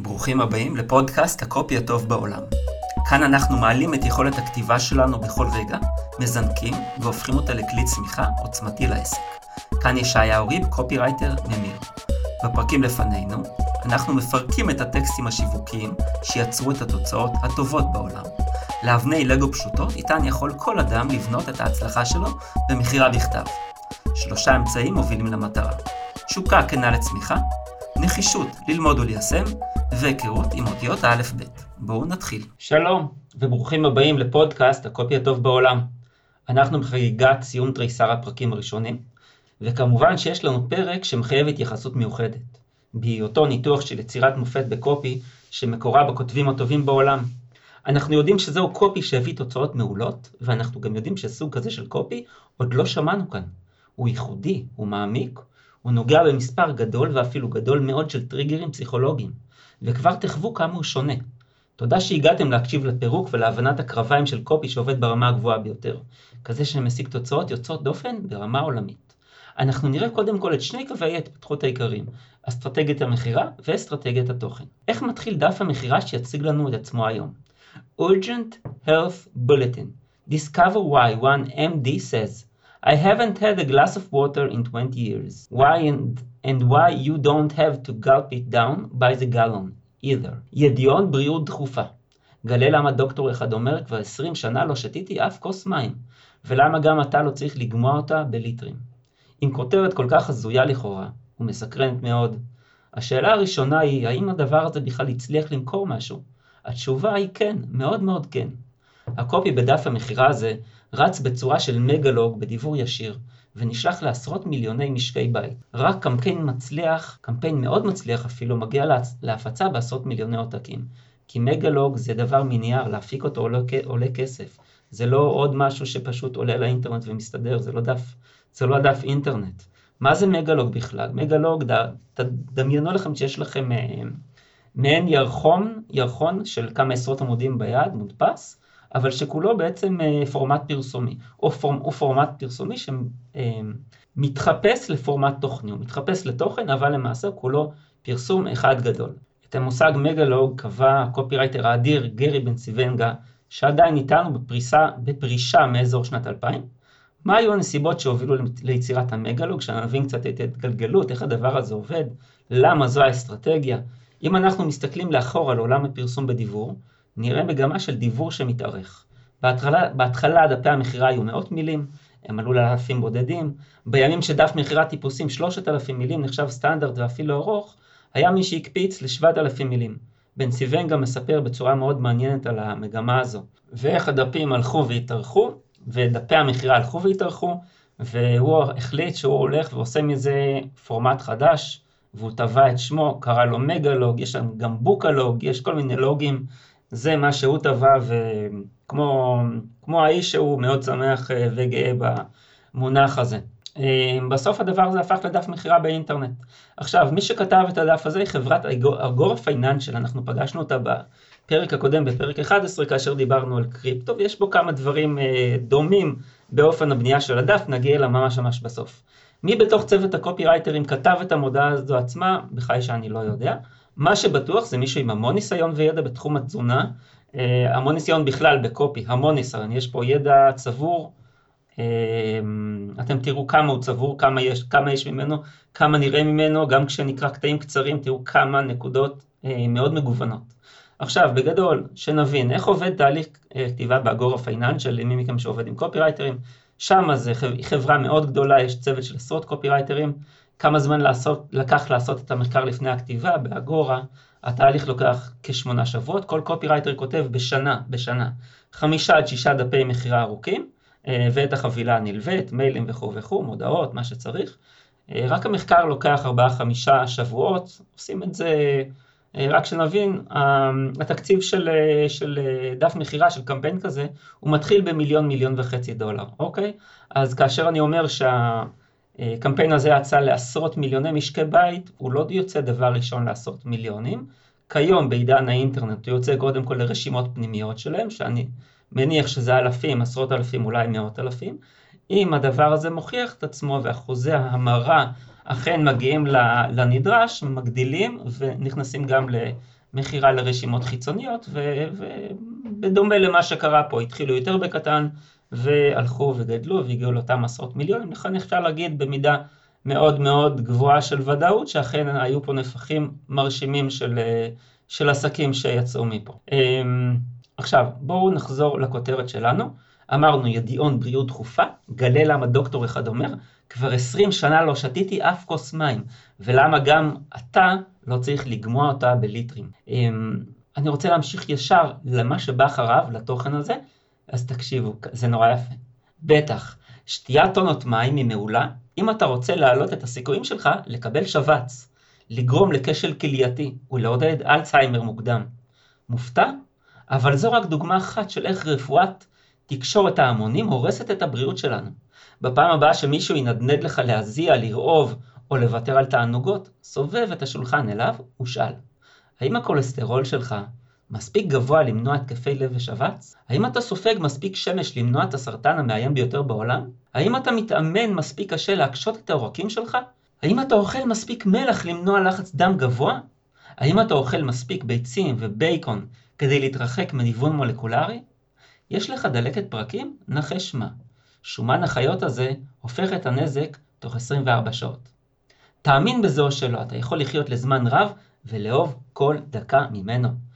ברוכים הבאים לפודקאסט הקופי הטוב בעולם. כאן אנחנו מעלים את יכולת הכתיבה שלנו בכל רגע, מזנקים והופכים אותה לכלי צמיחה עוצמתי לעסק. כאן ישעיהו ריב, קופירייטר ממיר. בפרקים לפנינו, אנחנו מפרקים את הטקסטים השיווקיים שיצרו את התוצאות הטובות בעולם. לאבני לגו פשוטות, איתן יכול כל אדם לבנות את ההצלחה שלו במכירה בכתב. שלושה אמצעים מובילים למטרה. תשוקה כנה לצמיחה, נחישות ללמוד וליישם, והיכרות עם אותיות האלף-בית. בואו נתחיל. שלום, וברוכים הבאים לפודקאסט הקופי הטוב בעולם. אנחנו בחגיגת סיום תריסר הפרקים הראשונים, וכמובן שיש לנו פרק שמחייב התייחסות מיוחדת, בהיותו ניתוח של יצירת מופת בקופי שמקורה בכותבים הטובים בעולם. אנחנו יודעים שזהו קופי שהביא תוצאות מעולות, ואנחנו גם יודעים שסוג כזה של קופי עוד לא שמענו כאן. הוא ייחודי, הוא מעמיק, הוא נוגע במספר גדול ואפילו גדול מאוד של טריגרים פסיכולוגיים, וכבר תחוו כמה הוא שונה. תודה שהגעתם להקשיב לפירוק ולהבנת הקרביים של קופי שעובד ברמה הגבוהה ביותר, כזה שמשיג תוצאות יוצאות דופן ברמה עולמית. אנחנו נראה קודם כל את שני קווי ההתפתחות העיקריים, אסטרטגיית המכירה ואסטרטגיית התוכן. איך מתחיל דף המכירה שיציג לנו את עצמו היום? Urgent Health Bulletin Discover why one MD says I haven't had a glass of water in 20 years. Why and, and why you don't have to gulp it down by the gallon either. ידיעון בריאות דחופה. גלה למה דוקטור אחד אומר כבר 20 שנה לא שתיתי אף כוס מים, ולמה גם אתה לא צריך לגמוע אותה בליטרים. עם כותרת כל כך הזויה לכאורה, ומסקרנת מאוד, השאלה הראשונה היא, האם הדבר הזה בכלל הצליח למכור משהו? התשובה היא כן, מאוד מאוד כן. הקופי בדף המכירה הזה רץ בצורה של מגלוג בדיבור ישיר, ונשלח לעשרות מיליוני משקי בית. רק קמפיין מצליח, קמפיין מאוד מצליח אפילו, מגיע להפצה בעשרות מיליוני עותקים. כי מגלוג זה דבר מנייר, להפיק אותו עולה, עולה כסף. זה לא עוד משהו שפשוט עולה לאינטרנט ומסתדר, זה לא דף, זה לא דף אינטרנט. מה זה מגלוג בכלל? מגלוג, ד, דמיינו לכם שיש לכם אה, מעין ירחון, ירחון של כמה עשרות עמודים ביד, מודפס, אבל שכולו בעצם אה, פורמט פרסומי, או, פורמ, או פורמט פרסומי שמתחפש אה, לפורמט תוכני, הוא מתחפש לתוכן, אבל למעשה כולו פרסום אחד גדול. את המושג magalog קבע הקופירייטר האדיר גרי בנסיבנגה, שעדיין איתנו בפריסה, בפרישה מאזור שנת 2000. מה היו הנסיבות שהובילו ליצירת המגלוג, שנבין קצת את ההתגלגלות, איך הדבר הזה עובד, למה זו האסטרטגיה. אם אנחנו מסתכלים לאחור על עולם הפרסום בדיבור, נראה מגמה של דיבור שמתארך. בהתחלה, בהתחלה דפי המכירה היו מאות מילים, הם עלו לאלפים בודדים. בימים שדף מכירה טיפוסים 3,000 מילים נחשב סטנדרט ואפילו ארוך, היה מי שהקפיץ ל-7,000 מילים. בן סיוון גם מספר בצורה מאוד מעניינת על המגמה הזו, ואיך הדפים הלכו והתארכו, ודפי המכירה הלכו והתארכו, והוא החליט שהוא הולך ועושה מזה פורמט חדש, והוא טבע את שמו, קרא לו מגלוג, יש שם גם בוקלוג, יש כל מיני לוגים זה מה שהוא טבע, וכמו האיש שהוא מאוד שמח אה, וגאה במונח הזה. אה, בסוף הדבר הזה הפך לדף מכירה באינטרנט. עכשיו, מי שכתב את הדף הזה היא חברת אגורה פייננשל, אנחנו פגשנו אותה בפרק הקודם, בפרק 11, כאשר דיברנו על קריפטו, ויש בו כמה דברים אה, דומים באופן הבנייה של הדף, נגיע אליו ממש ממש בסוף. מי בתוך צוות הקופירייטרים כתב את המודעה הזו עצמה, בחי שאני לא יודע. מה שבטוח זה מישהו עם המון ניסיון וידע בתחום התזונה, אה, המון ניסיון בכלל בקופי, המון ניסיון, יש פה ידע צבור, אה, אתם תראו כמה הוא צבור, כמה יש, כמה יש ממנו, כמה נראה ממנו, גם כשנקרא קטעים קצרים תראו כמה נקודות אה, מאוד מגוונות. עכשיו, בגדול, שנבין איך עובד תהליך כתיבה באגורה פייננשל, למי מכם שעובד עם קופירייטרים, שם זה חברה מאוד גדולה, יש צוות של עשרות קופירייטרים, כמה זמן לעשות, לקח לעשות את המחקר לפני הכתיבה, באגורה, התהליך לוקח כשמונה שבועות, כל קופירייטר כותב בשנה, בשנה, חמישה עד שישה דפי מכירה ארוכים, אה, ואת החבילה הנלווית, מיילים וכו' וכו', מודעות, מה שצריך. אה, רק המחקר לוקח ארבעה חמישה שבועות, עושים את זה, אה, רק שנבין, התקציב של, של דף מכירה, של קמפיין כזה, הוא מתחיל במיליון, מיליון וחצי דולר, אוקיי? אז כאשר אני אומר שה... הקמפיין הזה יצא לעשרות מיליוני משקי בית, הוא לא יוצא דבר ראשון לעשרות מיליונים. כיום בעידן האינטרנט הוא יוצא קודם כל לרשימות פנימיות שלהם, שאני מניח שזה אלפים, עשרות אלפים, אולי מאות אלפים. אם הדבר הזה מוכיח את עצמו ואחוזי ההמרה אכן מגיעים לנדרש, מגדילים ונכנסים גם מכירה לרשימות חיצוניות, ובדומה למה שקרה פה, התחילו יותר בקטן, והלכו וגדלו והגיעו לאותם עשרות מיליונים, לכן אפשר להגיד במידה מאוד מאוד גבוהה של ודאות, שאכן היו פה נפחים מרשימים של, של עסקים שיצאו מפה. אמ, עכשיו, בואו נחזור לכותרת שלנו. אמרנו ידיעון בריאות דחופה, גלה למה דוקטור אחד אומר, כבר עשרים שנה לא שתיתי אף כוס מים, ולמה גם אתה לא צריך לגמוע אותה בליטרים. אמ, אני רוצה להמשיך ישר למה שבא אחריו, לתוכן הזה, אז תקשיבו, זה נורא יפה. בטח, שתיית טונות מים היא מעולה, אם אתה רוצה להעלות את הסיכויים שלך לקבל שבץ, לגרום לכשל כלייתי ולעודד אלצהיימר מוקדם. מופתע? אבל זו רק דוגמה אחת של איך רפואת תקשורת ההמונים הורסת את הבריאות שלנו. בפעם הבאה שמישהו ינדנד לך להזיע, לרעוב או לוותר על תענוגות, סובב את השולחן אליו ושאל, האם הכולסטרול שלך מספיק גבוה למנוע התקפי לב ושבץ? האם אתה סופג מספיק שמש למנוע את הסרטן המאיים ביותר בעולם? האם אתה מתאמן מספיק קשה להקשות את העורקים שלך? האם אתה אוכל מספיק מלח למנוע לחץ דם גבוה? האם אתה אוכל מספיק ביצים ובייקון כדי להתרחק מניוון מולקולרי? יש לך דלקת פרקים? נחש מה. שומן החיות הזה הופך את הנזק תוך 24 שעות. תאמין בזה או שלא, אתה יכול לחיות לזמן רב ולאהוב כל דקה ממנו.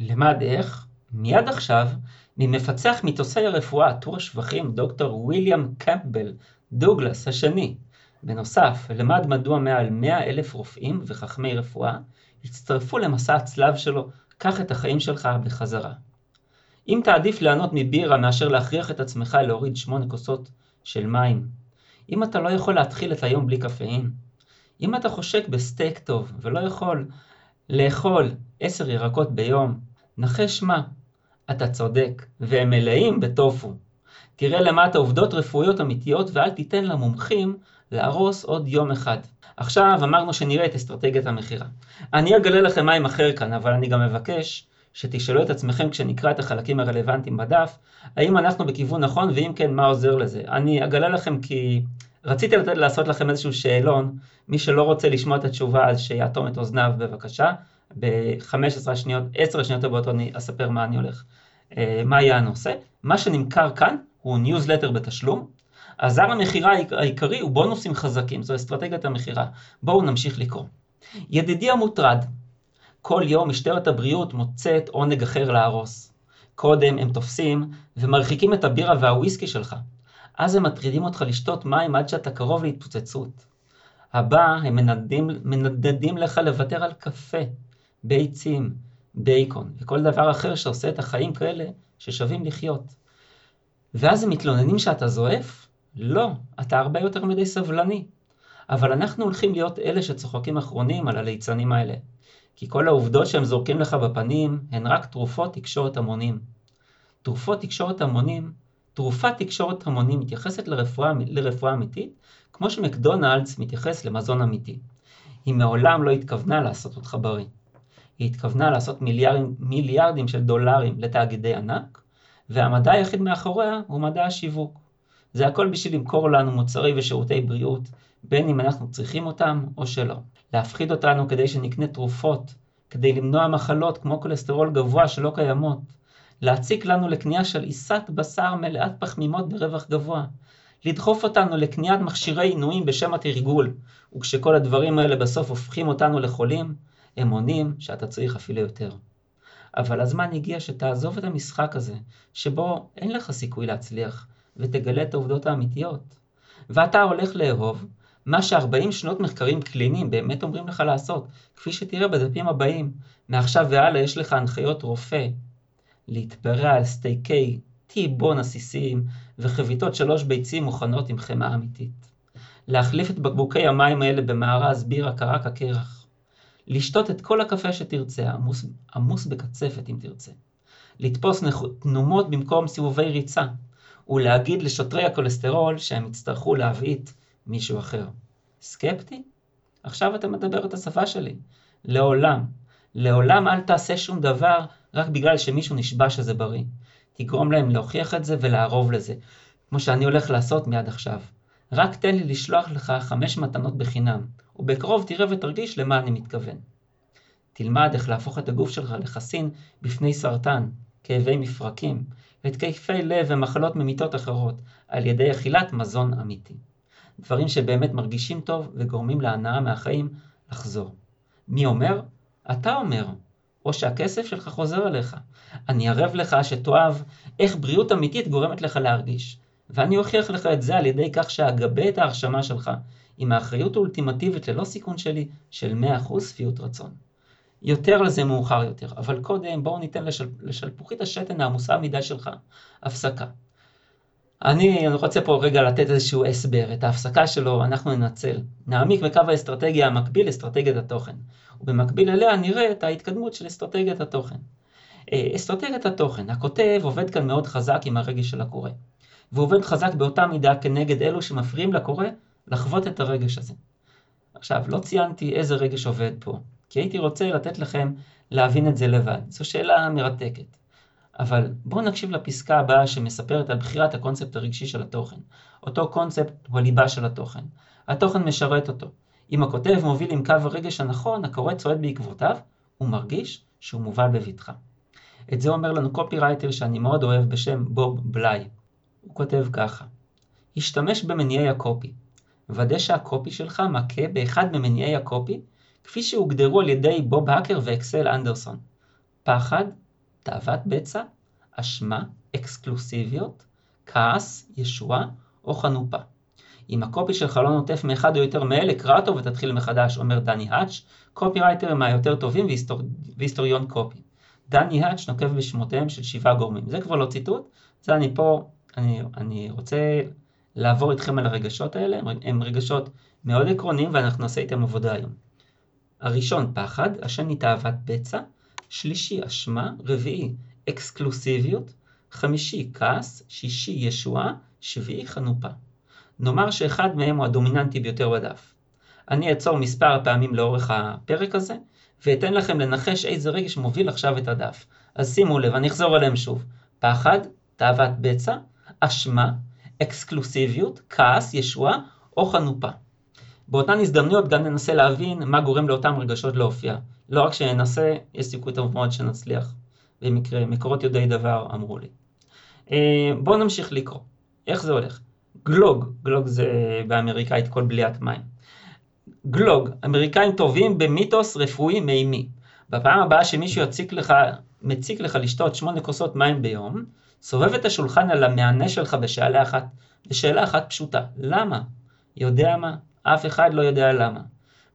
למד איך? מיד עכשיו, ממפצח מיתוסי הרפואה, טור השבחים, דוקטור ויליאם קמפבל דוגלס השני. בנוסף, למד מדוע מעל 100 אלף רופאים וחכמי רפואה הצטרפו למסע הצלב שלו, קח את החיים שלך בחזרה. אם תעדיף ליהנות מבירה מאשר להכריח את עצמך להוריד שמונה כוסות של מים, אם אתה לא יכול להתחיל את היום בלי קפאין, אם אתה חושק בסטייק טוב ולא יכול לאכול עשר ירקות ביום, נחש מה, אתה צודק, והם מלאים בטופו. תראה למטה עובדות רפואיות אמיתיות ואל תיתן למומחים להרוס עוד יום אחד. עכשיו אמרנו שנראה את אסטרטגיית המכירה. אני אגלה לכם מה עם אחר כאן, אבל אני גם מבקש שתשאלו את עצמכם כשנקרא את החלקים הרלוונטיים בדף, האם אנחנו בכיוון נכון, ואם כן, מה עוזר לזה. אני אגלה לכם כי רציתי לתת, לעשות לכם איזשהו שאלון, מי שלא רוצה לשמוע את התשובה אז שיאטום את אוזניו בבקשה, ב-15 שניות, 10 שניות הבאות אני אספר מה אני הולך, אה, מה יהיה הנושא. מה שנמכר כאן הוא ניוזלטר בתשלום, עזר המכירה העיקרי הוא בונוסים חזקים, זו אסטרטגיית המכירה. בואו נמשיך לקרוא. ידידי המוטרד, כל יום משטרת הבריאות מוצאת עונג אחר להרוס. קודם הם תופסים ומרחיקים את הבירה והוויסקי שלך. אז הם מטרידים אותך לשתות מים עד שאתה קרוב להתפוצצות. הבא הם מנדנדים, מנדנדים לך לוותר על קפה, ביצים, בייקון וכל דבר אחר שעושה את החיים כאלה ששווים לחיות. ואז הם מתלוננים שאתה זועף? לא, אתה הרבה יותר מדי סבלני. אבל אנחנו הולכים להיות אלה שצוחקים אחרונים על הליצנים האלה. כי כל העובדות שהם זורקים לך בפנים הן רק תרופות תקשורת המונים. תרופות תקשורת המונים, תרופת תקשורת המונים מתייחסת לרפואה, לרפואה אמיתית, כמו שמקדונלדס מתייחס למזון אמיתי. היא מעולם לא התכוונה לעשות אותך בריא. היא התכוונה לעשות מיליארדים, מיליארדים של דולרים לתאגידי ענק, והמדע היחיד מאחוריה הוא מדע השיווק. זה הכל בשביל למכור לנו מוצרי ושירותי בריאות, בין אם אנחנו צריכים אותם או שלא. להפחיד אותנו כדי שנקנה תרופות, כדי למנוע מחלות כמו כולסטרול גבוה שלא קיימות. להציק לנו לקנייה של עיסת בשר מלאת פחמימות ברווח גבוה. לדחוף אותנו לקניית מכשירי עינויים בשם התרגול, וכשכל הדברים האלה בסוף הופכים אותנו לחולים, הם עונים שאתה צריך אפילו יותר. אבל הזמן הגיע שתעזוב את המשחק הזה, שבו אין לך סיכוי להצליח, ותגלה את העובדות האמיתיות. ואתה הולך לאהוב מה ש-40 שנות מחקרים קליניים באמת אומרים לך לעשות, כפי שתראה בדפים הבאים. מעכשיו והלאה יש לך הנחיות רופא להתברע על סטייקי טי-בון עסיסיים וחביתות שלוש ביצים מוכנות עם חמאה אמיתית. להחליף את בקבוקי המים האלה במארז בירה קרה כקרח. לשתות את כל הקפה שתרצה, עמוס, עמוס בקצפת אם תרצה. לתפוס תנומות במקום סיבובי ריצה. ולהגיד לשוטרי הכולסטרול שהם יצטרכו להבעיט מישהו אחר. סקפטי? עכשיו אתה מדבר את השפה שלי. לעולם. לעולם אל תעשה שום דבר רק בגלל שמישהו נשבע שזה בריא. תגרום להם להוכיח את זה ולערוב לזה, כמו שאני הולך לעשות מיד עכשיו. רק תן לי לשלוח לך חמש מתנות בחינם, ובקרוב תראה ותרגיש למה אני מתכוון. תלמד איך להפוך את הגוף שלך לחסין בפני סרטן, כאבי מפרקים, התקפי לב ומחלות ממיתות אחרות, על ידי אכילת מזון אמיתי. דברים שבאמת מרגישים טוב וגורמים להנאה מהחיים לחזור. מי אומר? אתה אומר. או שהכסף שלך חוזר אליך. אני ערב לך שתאהב איך בריאות אמיתית גורמת לך להרגיש. ואני אוכיח לך את זה על ידי כך שאגבה את ההרשמה שלך עם האחריות האולטימטיבית ללא סיכון שלי של 100% שפיות רצון. יותר לזה מאוחר יותר, אבל קודם בואו ניתן לשל... לשלפוחית השתן העמוסה מדי שלך הפסקה. אני רוצה פה רגע לתת איזשהו הסבר, את ההפסקה שלו אנחנו ננצל. נעמיק בקו האסטרטגיה המקביל לאסטרטגיית התוכן, ובמקביל אליה נראה את ההתקדמות של אסטרטגיית התוכן. אה, אסטרטגיית התוכן, הכותב עובד כאן מאוד חזק עם הרגש של הקורא, ועובד חזק באותה מידה כנגד אלו שמפריעים לקורא לחוות את הרגש הזה. עכשיו, לא ציינתי איזה רגש עובד פה, כי הייתי רוצה לתת לכם להבין את זה לבד. זו שאלה מרתקת. אבל בואו נקשיב לפסקה הבאה שמספרת על בחירת הקונספט הרגשי של התוכן. אותו קונספט הוא הליבה של התוכן. התוכן משרת אותו. אם הכותב מוביל עם קו הרגש הנכון, הקורא צועד בעקבותיו, הוא מרגיש שהוא מובל בבטחה. את זה אומר לנו קופירייטר שאני מאוד אוהב בשם בוב בליי. הוא כותב ככה: השתמש במניעי הקופי. ודא שהקופי שלך מכה באחד ממניעי הקופי, כפי שהוגדרו על ידי בוב האקר ואקסל אנדרסון. פחד, תאוות בצע, אשמה, אקסקלוסיביות, כעס, ישועה או חנופה. אם הקופי שלך לא נוטף מאחד או יותר מאלה, קרא אותו ותתחיל מחדש, אומר דני האץ', קופירייטר מהיותר טובים והיסטור... והיסטוריון קופי. דני האץ' נוקב בשמותיהם של שבעה גורמים. זה כבר לא ציטוט, זה אני פה, אני, אני רוצה לעבור איתכם על הרגשות האלה, הם רגשות מאוד עקרוניים ואנחנו נעשה איתם עבודה היום. הראשון פחד, השני תאוות בצע, שלישי אשמה, רביעי אקסקלוסיביות, חמישי כעס, שישי ישועה, שביעי חנופה. נאמר שאחד מהם הוא הדומיננטי ביותר בדף. אני אעצור מספר פעמים לאורך הפרק הזה, ואתן לכם לנחש איזה רגש מוביל עכשיו את הדף. אז שימו לב, אני אחזור עליהם שוב. פחד, תאוות בצע, אשמה, אקסקלוסיביות, כעס, ישועה או חנופה. באותן הזדמנויות גם ננסה להבין מה גורם לאותם רגשות להופיע. לא רק שננסה, יש סיכוי טוב מאוד שנצליח. במקרה, מקורות יודעי דבר אמרו לי. אה, בואו נמשיך לקרוא. איך זה הולך? גלוג, גלוג זה באמריקאית כל בליית מים. גלוג, אמריקאים טובים במיתוס רפואי מימי. בפעם הבאה שמישהו יציק לך, מציק לך לשתות שמונה כוסות מים ביום, סובב את השולחן על המענה שלך בשאלה אחת, בשאלה אחת פשוטה, למה? יודע מה? אף אחד לא יודע למה.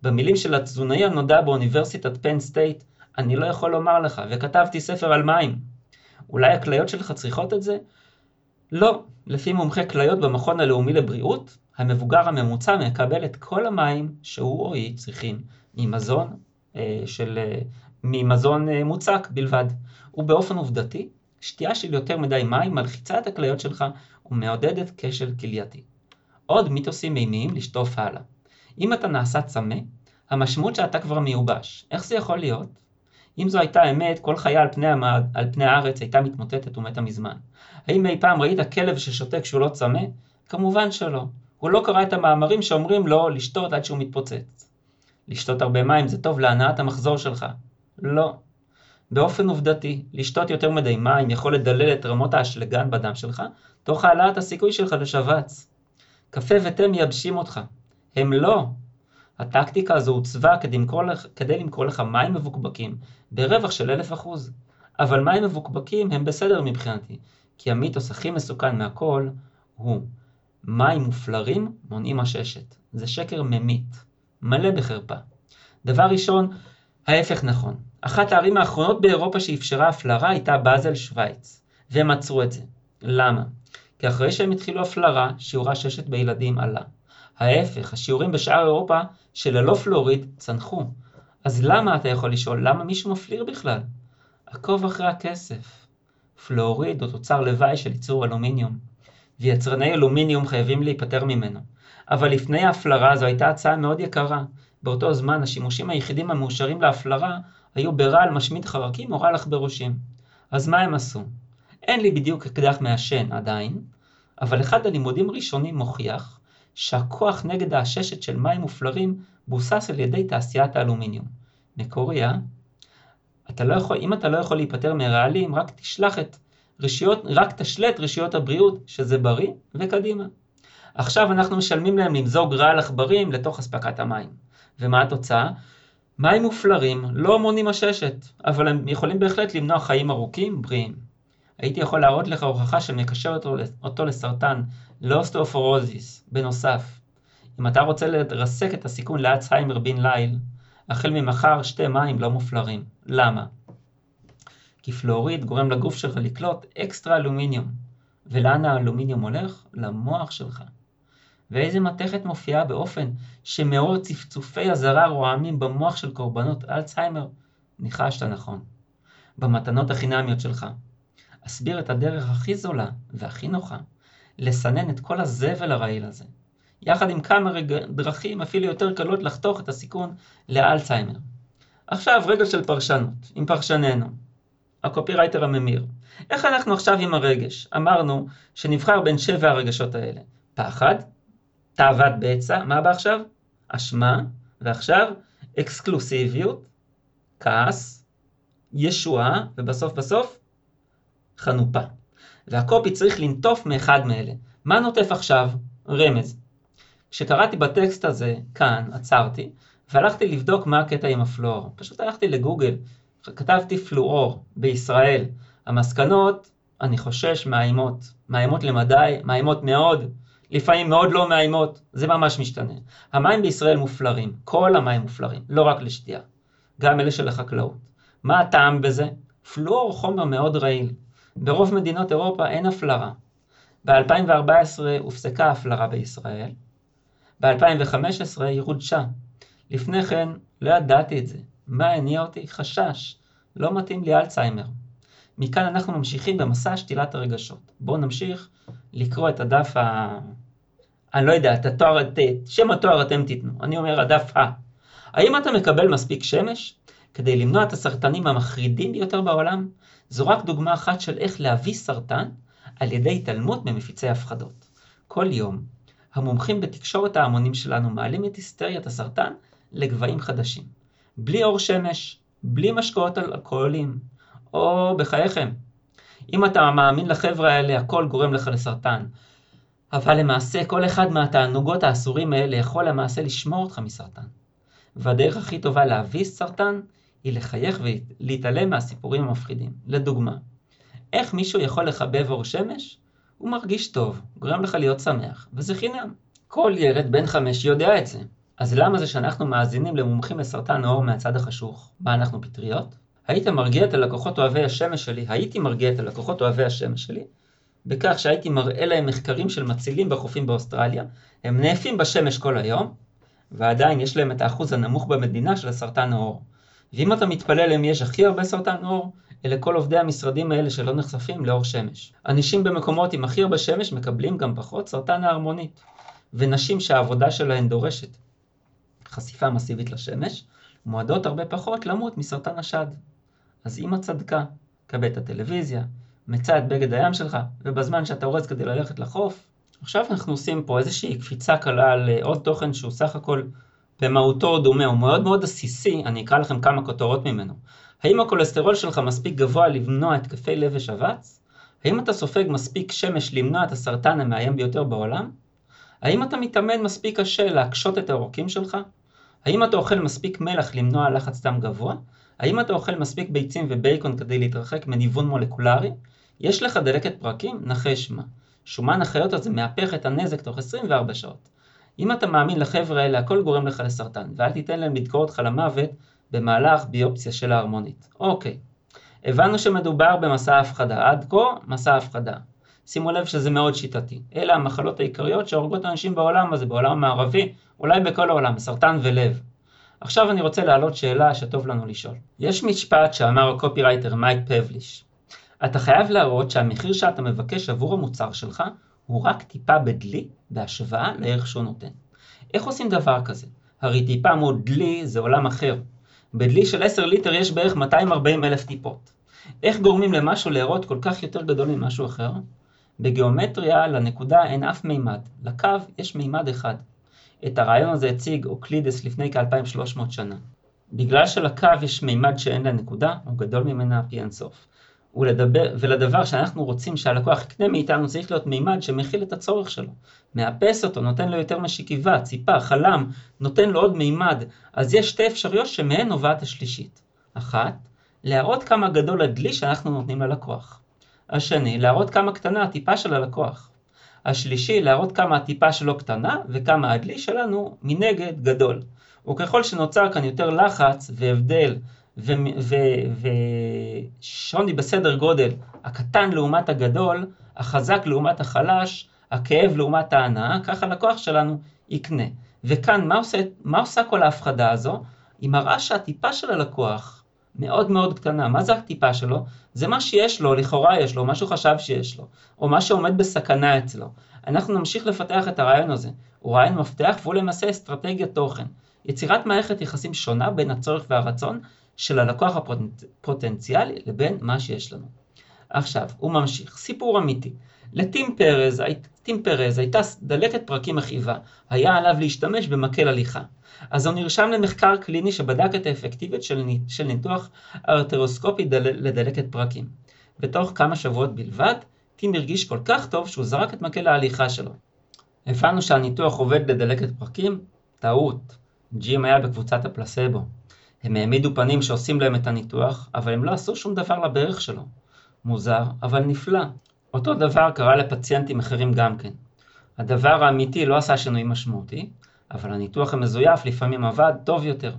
במילים של התזונאי הנודע באוניברסיטת פן סטייט, אני לא יכול לומר לך, וכתבתי ספר על מים. אולי הכליות שלך צריכות את זה? לא. לפי מומחי כליות במכון הלאומי לבריאות, המבוגר הממוצע מקבל את כל המים שהוא או היא צריכים ממזון, אה, של, אה, ממזון אה, מוצק בלבד. ובאופן עובדתי, שתייה של יותר מדי מים מלחיצה את הכליות שלך ומעודדת כשל כלייתי. עוד מיתוסים מימיים לשטוף הלאה. אם אתה נעשה צמא, המשמעות שאתה כבר מיובש. איך זה יכול להיות? אם זו הייתה אמת, כל חיה על פני, המד, על פני הארץ הייתה מתמוטטת ומתה מזמן. האם אי פעם ראית כלב ששותה כשהוא לא צמא? כמובן שלא. הוא לא קרא את המאמרים שאומרים לו לשתות עד שהוא מתפוצץ. לשתות הרבה מים זה טוב להנעת המחזור שלך. לא. באופן עובדתי, לשתות יותר מדי מים יכול לדלל את רמות האשלגן בדם שלך, תוך העלאת הסיכוי שלך לשבץ. קפה ותה מייבשים אותך. הם לא. הטקטיקה הזו עוצבה כדי למכור, לך, כדי למכור לך מים מבוקבקים ברווח של אלף אחוז. אבל מים מבוקבקים הם בסדר מבחינתי, כי המיתוס הכי מסוכן מהכל הוא מים מופלרים מונעים עששת. זה שקר ממית, מלא בחרפה. דבר ראשון, ההפך נכון. אחת הערים האחרונות באירופה שאפשרה הפלרה הייתה באזל שווייץ, והם עצרו את זה. למה? כי אחרי שהם התחילו הפלרה, שיעור העששת בילדים עלה. ההפך, השיעורים בשאר אירופה שללא פלוריד צנחו. אז למה, אתה יכול לשאול, למה מישהו מפליר בכלל? עקוב אחרי הכסף. פלוריד הוא תוצר לוואי של ייצור אלומיניום, ויצרני אלומיניום חייבים להיפטר ממנו. אבל לפני ההפלרה זו הייתה הצעה מאוד יקרה. באותו זמן השימושים היחידים המאושרים להפלרה היו ברעל משמיד חרקים או רעל עכברושים. אז מה הם עשו? אין לי בדיוק אקדח מעשן עדיין, אבל אחד הלימודים ראשונים מוכיח שהכוח נגד העששת של מים מופלרים בוסס על ידי תעשיית האלומיניום. מקורי, אה? אתה לא יכול, אם אתה לא יכול להיפטר מרעלים, רק תשלח את רשויות, רק תשלט רשויות הבריאות שזה בריא, וקדימה. עכשיו אנחנו משלמים להם למזוג רעל עכברים לתוך אספקת המים. ומה התוצאה? מים מופלרים, לא מונים עששת, אבל הם יכולים בהחלט למנוע חיים ארוכים, בריאים. הייתי יכול להראות לך הוכחה שמקשר אותו, אותו לסרטן, לאוסטאופורוזיס, בנוסף. אם אתה רוצה לרסק את הסיכון לאלצהיימר בן ליל, החל ממחר שתה מים לא מופלרים. למה? כי פלואוריד גורם לגוף שלך לקלוט אקסטרה אלומיניום. ולאן האלומיניום הולך? למוח שלך. ואיזה מתכת מופיעה באופן שמעורר צפצופי אזהרה רועמים במוח של קורבנות אלצהיימר? ניחשת נכון. במתנות החינמיות שלך. אסביר את הדרך הכי זולה והכי נוחה לסנן את כל הזבל הרעיל הזה. יחד עם כמה רג... דרכים אפילו יותר קלות לחתוך את הסיכון לאלצהיימר. עכשיו רגע של פרשנות, עם פרשננו, הקופירייטר הממיר. איך אנחנו עכשיו עם הרגש? אמרנו שנבחר בין שבע הרגשות האלה. פחד, תאוות בצע, מה בא עכשיו? אשמה, ועכשיו אקסקלוסיביות, כעס, ישועה, ובסוף בסוף חנופה. והקופי צריך לנטוף מאחד מאלה. מה נוטף עכשיו? רמז. כשקראתי בטקסט הזה, כאן, עצרתי, והלכתי לבדוק מה הקטע עם הפלואור. פשוט הלכתי לגוגל, כתבתי פלואור בישראל. המסקנות, אני חושש, מאיימות. מאיימות למדי, מאיימות מאוד, לפעמים מאוד לא מאיימות, זה ממש משתנה. המים בישראל מופלרים, כל המים מופלרים, לא רק לשתייה, גם אלה של החקלאות. מה הטעם בזה? פלואור חומר מאוד רעיל. ברוב מדינות אירופה אין הפלרה. ב-2014 הופסקה ההפלרה בישראל, ב-2015 היא חודשה. לפני כן לא ידעתי את זה. מה הניע אותי? חשש. לא מתאים לי אלצהיימר. מכאן אנחנו ממשיכים במסע שתילת הרגשות. בואו נמשיך לקרוא את הדף ה... אני לא יודע, את התואר, את שם התואר אתם תיתנו. אני אומר הדף ה. האם אתה מקבל מספיק שמש כדי למנוע את הסרטנים המחרידים ביותר בעולם? זו רק דוגמה אחת של איך להביא סרטן על ידי התעלמות ממפיצי הפחדות. כל יום, המומחים בתקשורת ההמונים שלנו מעלים את היסטריית הסרטן לגבהים חדשים. בלי אור שמש, בלי משקאות אלכוהולים, או בחייכם. אם אתה מאמין לחבר'ה האלה, הכל גורם לך לסרטן. אבל למעשה, כל אחד מהתענוגות האסורים האלה יכול למעשה לשמור אותך מסרטן. והדרך הכי טובה להביא סרטן היא לחייך ולהתעלם מהסיפורים המפחידים. לדוגמה, איך מישהו יכול לחבב אור שמש? הוא מרגיש טוב, גורם לך להיות שמח, וזה חינם. כל ילד בן חמש יודע את זה. אז למה זה שאנחנו מאזינים למומחים לסרטן העור מהצד החשוך? מה, אנחנו פטריות? היית מרגיע את הלקוחות אוהבי השמש שלי, הייתי מרגיע את הלקוחות אוהבי השמש שלי, בכך שהייתי מראה להם מחקרים של מצילים בחופים באוסטרליה, הם נאפים בשמש כל היום, ועדיין יש להם את האחוז הנמוך במדינה של הסרטן העור. ואם אתה מתפלל למי יש הכי הרבה סרטן עור, אלה כל עובדי המשרדים האלה שלא נחשפים לאור שמש. אנשים במקומות עם הכי הרבה שמש מקבלים גם פחות סרטן ההרמונית. ונשים שהעבודה שלהן דורשת חשיפה מסיבית לשמש, מועדות הרבה פחות למות מסרטן השד. אז אמא צדקה, קבל את הטלוויזיה, מצא את בגד הים שלך, ובזמן שאתה אורז כדי ללכת לחוף, עכשיו אנחנו עושים פה איזושהי קפיצה קלה על עוד תוכן שהוא סך הכל במהותו דומה, הוא מאוד מאוד עסיסי, אני אקרא לכם כמה כותרות ממנו. האם הכולסטרול שלך מספיק גבוה למנוע התקפי לב ושבץ? האם אתה סופג מספיק שמש למנוע את הסרטן המאיים ביותר בעולם? האם אתה מתאמן מספיק קשה להקשות את העורקים שלך? האם אתה אוכל מספיק מלח למנוע לחץ דם גבוה? האם אתה אוכל מספיק ביצים ובייקון כדי להתרחק מניוון מולקולרי? יש לך דלקת פרקים? נחש מה. שומן החיות הזה מהפך את הנזק תוך 24 שעות. אם אתה מאמין לחבר'ה האלה, הכל גורם לך לסרטן, ואל תיתן להם לדקור אותך למוות במהלך ביופסיה של ההרמונית. אוקיי, הבנו שמדובר במסע הפחדה. עד כה, מסע הפחדה. שימו לב שזה מאוד שיטתי. אלה המחלות העיקריות שהורגות אנשים בעולם הזה, בעולם המערבי, אולי בכל העולם, סרטן ולב. עכשיו אני רוצה להעלות שאלה שטוב לנו לשאול. יש משפט שאמר הקופירייטר מייק פבליש. אתה חייב להראות שהמחיר שאתה מבקש עבור המוצר שלך הוא רק טיפה בדלי בהשוואה לערך שהוא נותן. איך עושים דבר כזה? הרי טיפה מול דלי זה עולם אחר. בדלי של 10 ליטר יש בערך 240 אלף טיפות. איך גורמים למשהו להיראות כל כך יותר גדול ממשהו אחר? בגיאומטריה לנקודה אין אף מימד, לקו יש מימד אחד. את הרעיון הזה הציג אוקלידס לפני כ-2300 שנה. בגלל שלקו יש מימד שאין לה נקודה, הוא גדול ממנה פי אינסוף. ולדבר, ולדבר שאנחנו רוצים שהלקוח יקנה מאיתנו צריך להיות מימד שמכיל את הצורך שלו. מאפס אותו, נותן לו יותר משכיבה, ציפה, חלם, נותן לו עוד מימד. אז יש שתי אפשרויות שמהן נובעת השלישית. אחת, להראות כמה גדול הדלי שאנחנו נותנים ללקוח. השני, להראות כמה קטנה הטיפה של הלקוח. השלישי, להראות כמה הטיפה שלו קטנה וכמה הדלי שלנו מנגד גדול. וככל שנוצר כאן יותר לחץ והבדל ושוני בסדר גודל, הקטן לעומת הגדול, החזק לעומת החלש, הכאב לעומת ההנאה, ככה הלקוח שלנו יקנה. וכאן, מה, עושה, מה עושה כל ההפחדה הזו? היא מראה שהטיפה של הלקוח מאוד מאוד קטנה. מה זה הטיפה שלו? זה מה שיש לו, לכאורה יש לו, מה שהוא חשב שיש לו, או מה שעומד בסכנה אצלו. אנחנו נמשיך לפתח את הרעיון הזה. הוא רעיון מפתח והוא למעשה אסטרטגיית תוכן. יצירת מערכת יחסים שונה בין הצורך והרצון של הלקוח הפוטנציאלי לבין מה שיש לנו. עכשיו, הוא ממשיך, סיפור אמיתי. לטים פרז, טים פרז הייתה דלקת פרקים מכאיבה, היה עליו להשתמש במקל הליכה. אז הוא נרשם למחקר קליני שבדק את האפקטיביות של, של ניתוח ארתרוסקופי דל, לדלקת פרקים. בתוך כמה שבועות בלבד, טים הרגיש כל כך טוב שהוא זרק את מקל ההליכה שלו. הבנו שהניתוח עובד לדלקת פרקים? טעות. ג'ים היה בקבוצת הפלסבו. הם העמידו פנים שעושים להם את הניתוח, אבל הם לא עשו שום דבר לברך שלו. מוזר, אבל נפלא. אותו דבר קרה לפציינטים אחרים גם כן. הדבר האמיתי לא עשה שינוי משמעותי, אבל הניתוח המזויף לפעמים עבד טוב יותר.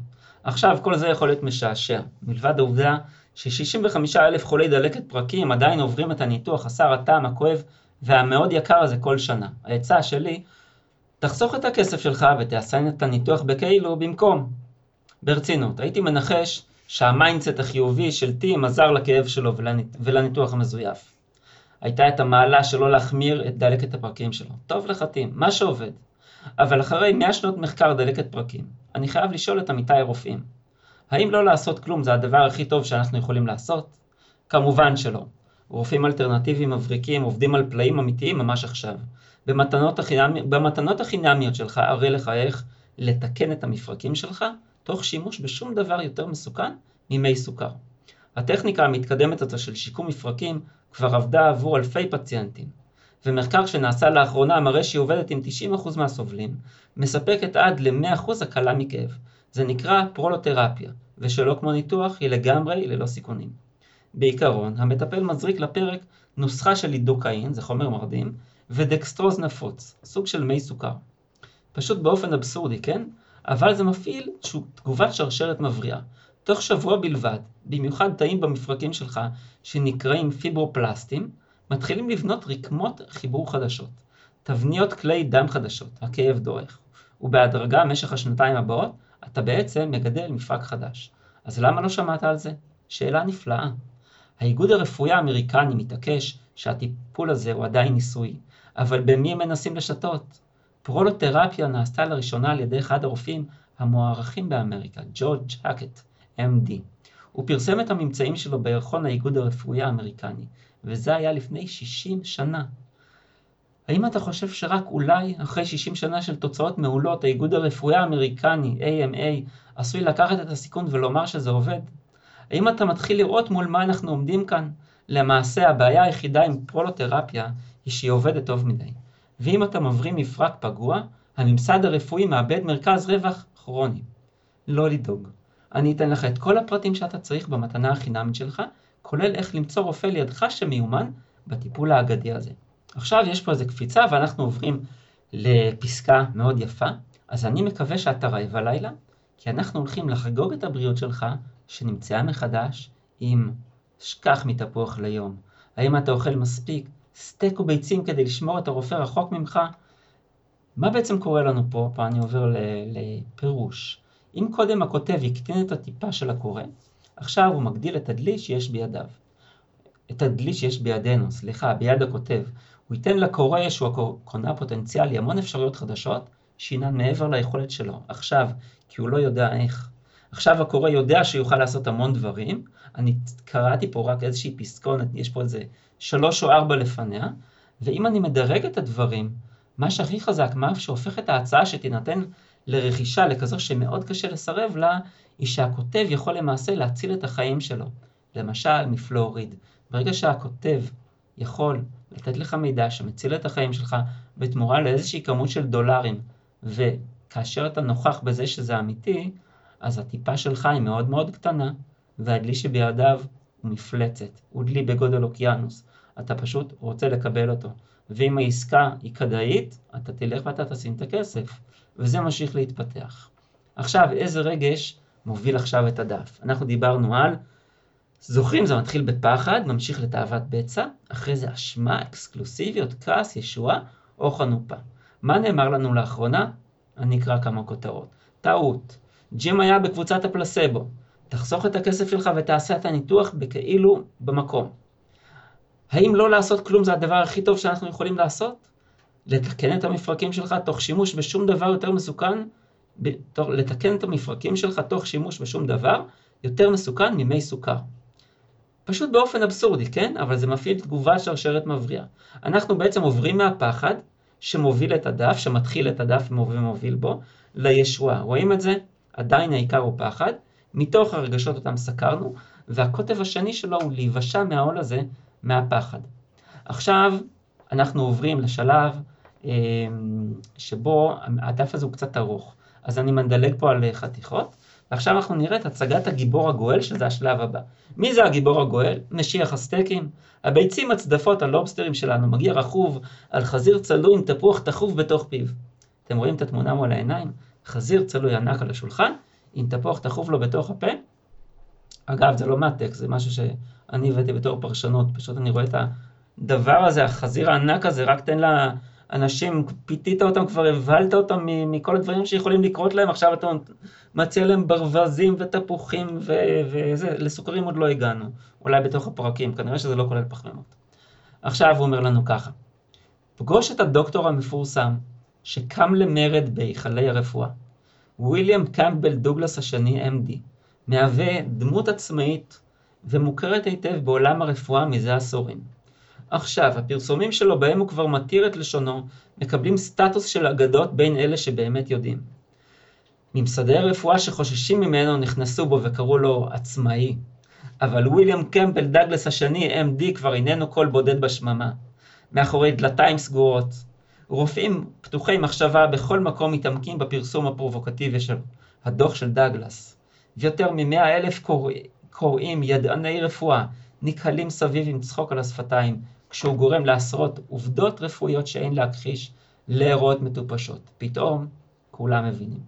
עכשיו כל זה יכול להיות משעשע, מלבד העובדה ש-65 אלף חולי דלקת פרקים עדיין עוברים את הניתוח חסר הטעם הכואב והמאוד יקר הזה כל שנה. העצה שלי, תחסוך את הכסף שלך ותעשה את הניתוח בכאילו במקום. ברצינות, הייתי מנחש שה mindset החיובי של טים עזר לכאב שלו ולניתוח המזויף. הייתה את המעלה שלא להחמיר את דלקת הפרקים שלו. טוב לך טים, מה שעובד. אבל אחרי 100 שנות מחקר דלקת פרקים, אני חייב לשאול את עמיתי הרופאים, האם לא לעשות כלום זה הדבר הכי טוב שאנחנו יכולים לעשות? כמובן שלא. רופאים אלטרנטיביים מבריקים עובדים על פלאים אמיתיים ממש עכשיו. במתנות, החינמי, במתנות החינמיות שלך אראה לך איך לתקן את המפרקים שלך תוך שימוש בשום דבר יותר מסוכן ממי סוכר. הטכניקה המתקדמת הזו של שיקום מפרקים כבר עבדה עבור אלפי פציינטים, ומחקר שנעשה לאחרונה מראה שהיא עובדת עם 90% מהסובלים, מספקת עד ל-100% הקלה מכאב. זה נקרא פרולותרפיה, ושלא כמו ניתוח היא לגמרי ללא סיכונים. בעיקרון, המטפל מזריק לפרק נוסחה של לידוקאין, זה חומר מרדים, ודקסטרוז נפוץ, סוג של מי סוכר. פשוט באופן אבסורדי, כן? אבל זה מפעיל תגובת שרשרת מבריאה. תוך שבוע בלבד, במיוחד תאים במפרקים שלך שנקראים פיברופלסטים, מתחילים לבנות רקמות חיבור חדשות, תבניות כלי דם חדשות, הכאב דועך, ובהדרגה במשך השנתיים הבאות אתה בעצם מגדל מפרק חדש. אז למה לא שמעת על זה? שאלה נפלאה. האיגוד הרפואי האמריקני מתעקש שהטיפול הזה הוא עדיין ניסוי, אבל במי הם מנסים לשתות? פרולותרפיה נעשתה לראשונה על ידי אחד הרופאים המוערכים באמריקה, ג'ורג' האקט, MD. הוא פרסם את הממצאים שלו בירחון האיגוד הרפואי האמריקני, וזה היה לפני 60 שנה. האם אתה חושב שרק אולי, אחרי 60 שנה של תוצאות מעולות, האיגוד הרפואי האמריקני, AMA, עשוי לקחת את הסיכון ולומר שזה עובד? האם אתה מתחיל לראות מול מה אנחנו עומדים כאן? למעשה, הבעיה היחידה עם פרולותרפיה היא שהיא עובדת טוב מדי. ואם אתה מבריא מפרק פגוע, הממסד הרפואי מאבד מרכז רווח כרוני. לא לדאוג. אני אתן לך את כל הפרטים שאתה צריך במתנה החינמית שלך, כולל איך למצוא רופא לידך שמיומן בטיפול האגדי הזה. עכשיו יש פה איזה קפיצה ואנחנו עוברים לפסקה מאוד יפה, אז אני מקווה שאתה רעב הלילה, כי אנחנו הולכים לחגוג את הבריאות שלך, שנמצאה מחדש עם שכח מתפוח ליום. האם אתה אוכל מספיק סטייק וביצים כדי לשמור את הרופא רחוק ממך? מה בעצם קורה לנו פה? פה אני עובר לפירוש. אם קודם הכותב הקטין את הטיפה של הקורא, עכשיו הוא מגדיל את הדלי שיש בידיו. את הדלי שיש בידינו, סליחה, ביד הכותב. הוא ייתן לקורא שהוא הקונה הפוטנציאלי המון אפשרויות חדשות, שהינן מעבר ליכולת שלו. עכשיו, כי הוא לא יודע איך. עכשיו הקורא יודע שהוא יוכל לעשות המון דברים. אני קראתי פה רק איזושהי פסקונת, יש פה איזה שלוש או ארבע לפניה, ואם אני מדרג את הדברים, מה שהכי חזק, מה שהופך את ההצעה שתינתן לרכישה לכזו שמאוד קשה לסרב לה, היא שהכותב יכול למעשה להציל את החיים שלו. למשל, מפלוריד. ברגע שהכותב יכול לתת לך מידע שמציל את החיים שלך בתמורה לאיזושהי כמות של דולרים, וכאשר אתה נוכח בזה שזה אמיתי, אז הטיפה שלך היא מאוד מאוד קטנה, והדלי שבידיו הוא מפלצת, הוא דלי בגודל אוקיינוס. אתה פשוט רוצה לקבל אותו. ואם העסקה היא כדאית, אתה תלך ואתה תשים את הכסף, וזה ממשיך להתפתח. עכשיו, איזה רגש מוביל עכשיו את הדף? אנחנו דיברנו על, זוכרים, זה מתחיל בפחד, ממשיך לתאוות בצע, אחרי זה אשמה, אקסקלוסיביות, כעס, ישועה או חנופה. מה נאמר לנו לאחרונה? אני אקרא כמה כותרות. טעות. ג'ים היה בקבוצת הפלסבו. תחסוך את הכסף שלך ותעשה את הניתוח בכאילו במקום. האם לא לעשות כלום זה הדבר הכי טוב שאנחנו יכולים לעשות? לתקן את המפרקים שלך תוך שימוש בשום דבר יותר מסוכן, בתוך, לתקן את המפרקים שלך תוך שימוש בשום דבר יותר מסוכן ממי סוכר. פשוט באופן אבסורדי, כן? אבל זה מפעיל תגובה שרשרת מבריאה. אנחנו בעצם עוברים מהפחד שמוביל את הדף, שמתחיל את הדף ומוביל בו, לישועה. רואים את זה? עדיין העיקר הוא פחד, מתוך הרגשות אותם סקרנו, והקוטב השני שלו הוא להיוושע מהעול הזה מהפחד. עכשיו אנחנו עוברים לשלב שבו הדף הזה הוא קצת ארוך, אז אני מדלג פה על חתיכות, ועכשיו אנחנו נראה את הצגת הגיבור הגואל, שזה השלב הבא. מי זה הגיבור הגואל? משיח הסטייקים. הביצים הצדפות, הלובסטרים שלנו, מגיע רכוב על חזיר צלוי עם תפוח תחוב בתוך פיו. אתם רואים את התמונה מול העיניים? חזיר צלוי ענק על השולחן, עם תפוח תחוב לו בתוך הפה. אגב, זה לא מהטקסט, זה משהו שאני הבאתי בתור פרשנות, פשוט אני רואה את הדבר הזה, החזיר הענק הזה, רק תן לאנשים, פיתית אותם, כבר הבהלת אותם מכל הדברים שיכולים לקרות להם, עכשיו אתה מציע להם ברווזים ותפוחים וזה, לסוכרים עוד לא הגענו, אולי בתוך הפרקים, כנראה שזה לא כולל פחמימות. עכשיו הוא אומר לנו ככה, פגוש את הדוקטור המפורסם, שקם למרד בהיכלי הרפואה. ויליאם קמפבל דוגלס השני, MD, מהווה דמות עצמאית ומוכרת היטב בעולם הרפואה מזה עשורים. עכשיו, הפרסומים שלו בהם הוא כבר מתיר את לשונו, מקבלים סטטוס של אגדות בין אלה שבאמת יודעים. ממסדי הרפואה שחוששים ממנו נכנסו בו וקראו לו עצמאי, אבל ויליאם קמפל דגלס השני, MD, כבר איננו קול בודד בשממה. מאחורי דלתיים סגורות, רופאים פתוחי מחשבה בכל מקום מתעמקים בפרסום הפרובוקטיבי של הדוח של דאגלס. ויותר ממאה אלף קוראים, ידעני רפואה, נקהלים סביב עם צחוק על השפתיים, כשהוא גורם לעשרות עובדות רפואיות שאין להכחיש להיראות מטופשות. פתאום כולם מבינים.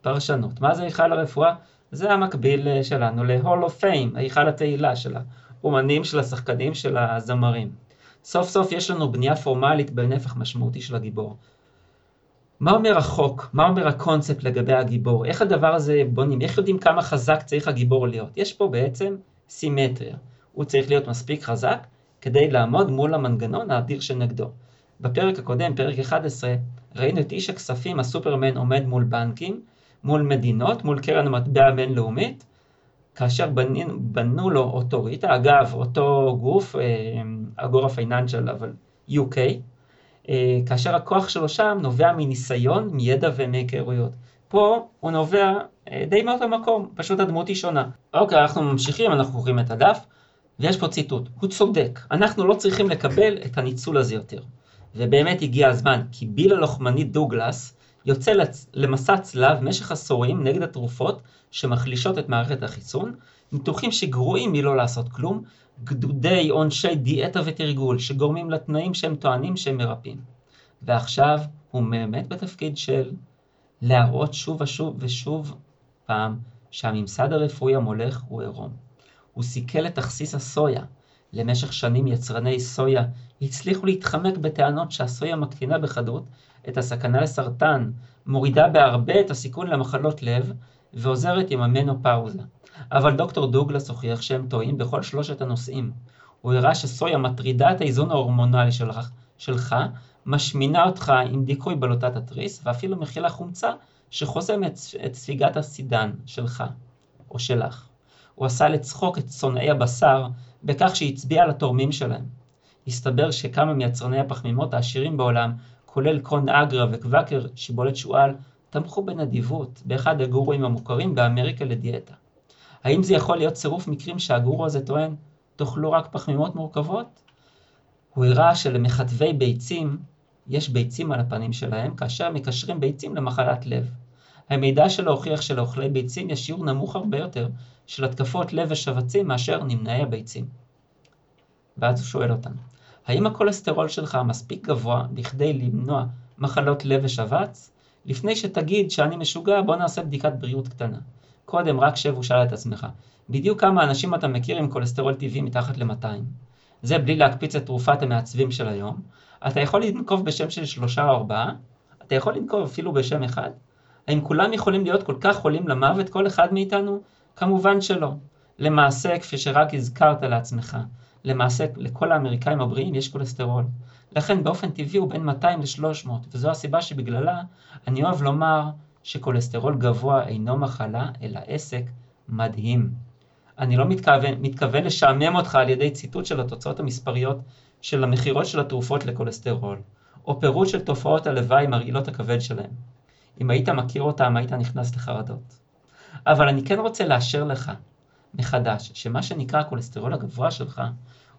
פרשנות. מה זה היכל הרפואה? זה המקביל אה, שלנו ל-Hall of Fame, היכל התהילה של האומנים, של השחקנים, של הזמרים. סוף סוף יש לנו בנייה פורמלית בנפח משמעותי של הגיבור. מה אומר החוק? מה אומר הקונספט לגבי הגיבור? איך הדבר הזה בונים? איך יודעים כמה חזק צריך הגיבור להיות? יש פה בעצם סימטריה. הוא צריך להיות מספיק חזק כדי לעמוד מול המנגנון האדיר שנגדו. בפרק הקודם, פרק 11, ראינו את איש הכספים, הסופרמן, עומד מול בנקים, מול מדינות, מול קרן המטבע הבינלאומית, כאשר בנו, בנו לו אוטוריטה, אגב, אותו גוף, אגורה פייננשל, אבל UK, אה, כאשר הכוח שלו שם נובע מניסיון, מידע ומהיכרויות. פה הוא נובע אה, די מאותו מקום, פשוט הדמות היא שונה. אוקיי, אנחנו ממשיכים, אנחנו קוראים את הדף, ויש פה ציטוט, הוא צודק, אנחנו לא צריכים לקבל את הניצול הזה יותר. ובאמת הגיע הזמן, כי ביל הלוחמני דוגלס יוצא למסע צלב במשך עשורים נגד התרופות שמחלישות את מערכת החיסון, ניתוחים שגרועים מלא לעשות כלום, גדודי עונשי דיאטה ותרגול שגורמים לתנאים שהם טוענים שהם מרפאים. ועכשיו הוא באמת בתפקיד של להראות שוב ושוב ושוב פעם שהממסד הרפואי המולך הוא עירום. הוא סיכל את תכסיס הסויה. למשך שנים יצרני סויה הצליחו להתחמק בטענות שהסויה מקטינה בחדות את הסכנה לסרטן, מורידה בהרבה את הסיכון למחלות לב ועוזרת עם המנופאוזה. אבל דוקטור דוגלס הוכיח שהם טועים בכל שלושת הנושאים. הוא הראה שסויה מטרידה את האיזון ההורמונלי שלך, שלך, משמינה אותך עם דיכוי בלוטת התריס, ואפילו מכילה חומצה שחוסמת את ספיגת הסידן שלך, או שלך. הוא עשה לצחוק את שונאי הבשר בכך שהצביע על התורמים שלהם. הסתבר שכמה מיצרני הפחמימות העשירים בעולם, כולל קון אגרה וקוואקר, שיבולת שועל, תמכו בנדיבות באחד הגורואים המוכרים באמריקה לדיאטה. האם זה יכול להיות צירוף מקרים שהגורו הזה טוען, תאכלו רק פחמימות מורכבות? הוא הראה שלמכתבי ביצים יש ביצים על הפנים שלהם, כאשר מקשרים ביצים למחלת לב. המידע שלו הוכיח שלאוכלי ביצים יש שיעור נמוך הרבה יותר של התקפות לב ושבצים מאשר נמנעי הביצים. ואז הוא שואל אותנו, האם הכולסטרול שלך מספיק גבוה בכדי למנוע מחלות לב ושבץ? לפני שתגיד שאני משוגע, בוא נעשה בדיקת בריאות קטנה. קודם רק שב ושאל את עצמך, בדיוק כמה אנשים אתה מכיר עם כולסטרול טבעי מתחת ל-200? זה בלי להקפיץ את תרופת המעצבים של היום. אתה יכול לנקוב בשם של שלושה או ארבעה, אתה יכול לנקוב אפילו בשם אחד. האם כולם יכולים להיות כל כך חולים למוות, כל אחד מאיתנו? כמובן שלא. למעשה, כפי שרק הזכרת לעצמך, למעשה לכל האמריקאים הבריאים יש כולסטרול. לכן באופן טבעי הוא בין 200 ל-300, וזו הסיבה שבגללה אני אוהב לומר שכולסטרול גבוה אינו מחלה, אלא עסק מדהים. אני לא מתכוון, מתכוון לשעמם אותך על ידי ציטוט של התוצאות המספריות של המכירות של התרופות לכולסטרול, או פירוט של תופעות הלוואי מרעילות הכבד שלהם. אם היית מכיר אותם, היית נכנס לחרדות. אבל אני כן רוצה לאשר לך מחדש, שמה שנקרא הכולסטרול הגבוה שלך,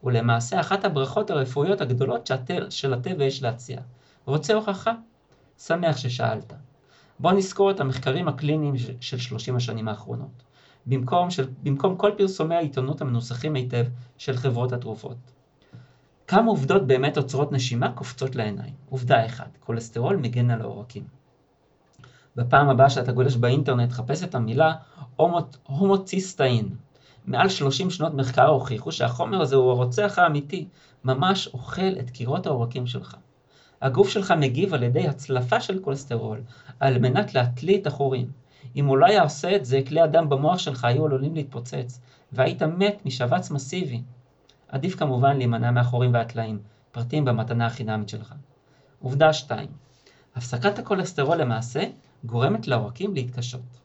הוא למעשה אחת הברכות הרפואיות הגדולות של הטבע יש להציע. רוצה הוכחה? שמח ששאלת. בוא נזכור את המחקרים הקליניים של 30 השנים האחרונות, במקום, של, במקום כל פרסומי העיתונות המנוסחים היטב של חברות התרופות. כמה עובדות באמת עוצרות נשימה קופצות לעיניים. עובדה אחת, כולסטרול מגן על העורקים. בפעם הבאה שאתה גולש באינטרנט, חפש את המילה הומוציסטאין. מעל 30 שנות מחקר הוכיחו שהחומר הזה הוא הרוצח האמיתי, ממש אוכל את קירות העורקים שלך. הגוף שלך מגיב על ידי הצלפה של כולסטרול, על מנת להטליא את החורים. אם הוא לא היה עושה את זה, כלי הדם במוח שלך היו עלולים להתפוצץ, והיית מת משבץ מסיבי. עדיף כמובן להימנע מהחורים והטלאים, פרטים במתנה החינמית שלך. עובדה 2. הפסקת הכולסטרול למעשה גורמת לעורקים להתקשות.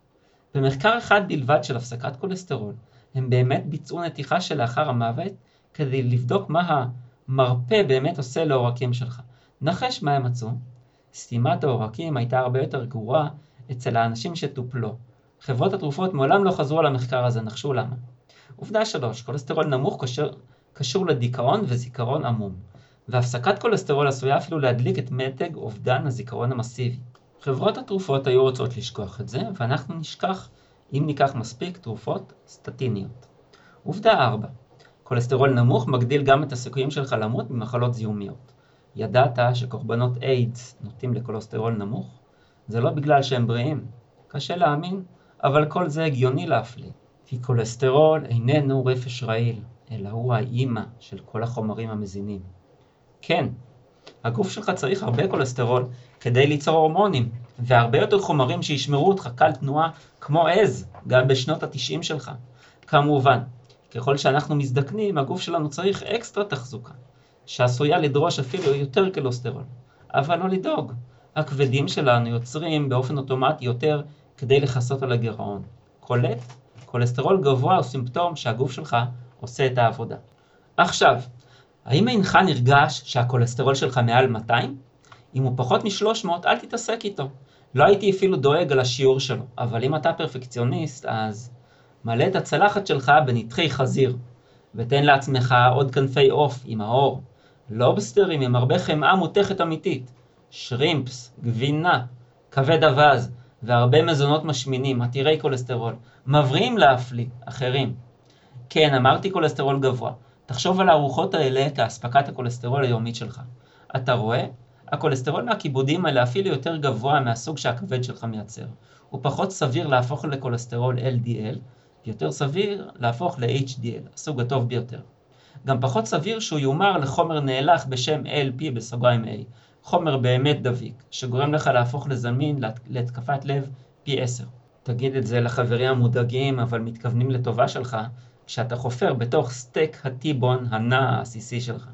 במחקר אחד בלבד של הפסקת כולסטרול, הם באמת ביצעו נתיחה שלאחר המוות כדי לבדוק מה המרפא באמת עושה לעורקים שלך. נחש מה הם מצאו? סתימת העורקים הייתה הרבה יותר גרועה אצל האנשים שטופלו. חברות התרופות מעולם לא חזרו על המחקר הזה, נחשו למה. עובדה שלוש, כולסטרול נמוך קשור, קשור לדיכאון וזיכרון עמום, והפסקת כולסטרול עשויה אפילו להדליק את מתג אובדן הזיכרון המסיבי. חברות התרופות היו רוצות לשכוח את זה, ואנחנו נשכח אם ניקח מספיק תרופות סטטיניות. עובדה 4. כולסטרול נמוך מגדיל גם את הסיכויים שלך למות ממחלות זיהומיות. ידעת שקורבנות איידס נוטים לכולסטרול נמוך? זה לא בגלל שהם בריאים. קשה להאמין, אבל כל זה הגיוני להפליא. כי כולסטרול איננו רפש רעיל, אלא הוא האימא של כל החומרים המזינים. כן, הגוף שלך צריך הרבה כולסטרול כדי ליצור הורמונים, והרבה יותר חומרים שישמרו אותך קל תנועה כמו עז, גם בשנות התשעים שלך. כמובן, ככל שאנחנו מזדקנים, הגוף שלנו צריך אקסטרה תחזוקה, שעשויה לדרוש אפילו יותר כולסטרול. אבל לא לדאוג, הכבדים שלנו יוצרים באופן אוטומטי יותר כדי לכסות על הגירעון. קולט? כולסטרול גבוה הוא סימפטום שהגוף שלך עושה את העבודה. עכשיו, האם אינך נרגש שהכולסטרול שלך מעל 200? אם הוא פחות מ-300, אל תתעסק איתו. לא הייתי אפילו דואג על השיעור שלו, אבל אם אתה פרפקציוניסט, אז מלא את הצלחת שלך בנתחי חזיר, ותן לעצמך עוד כנפי עוף עם האור, לובסטרים עם הרבה חמאה מותכת אמיתית, שרימפס, גבינה, כבד אווז, והרבה מזונות משמינים, עתירי כולסטרול, מבריאים להפליא, אחרים. כן, אמרתי כולסטרול גבוה. תחשוב על הארוחות האלה כאספקת הכולסטרול היומית שלך. אתה רואה? הכולסטרול מהכיבודים האלה אפילו יותר גבוה מהסוג שהכבד שלך מייצר. הוא פחות סביר להפוך לכולסטרול LDL, ויותר סביר להפוך ל-HDL, הסוג הטוב ביותר. גם פחות סביר שהוא יומר לחומר נאלח בשם LP בסוגריים A, חומר באמת דביק, שגורם לך להפוך לזמין להתקפת לב פי 10. תגיד את זה לחברים המודאגים, אבל מתכוונים לטובה שלך, כשאתה חופר בתוך סטייק הטיבון הנע העסיסי שלך.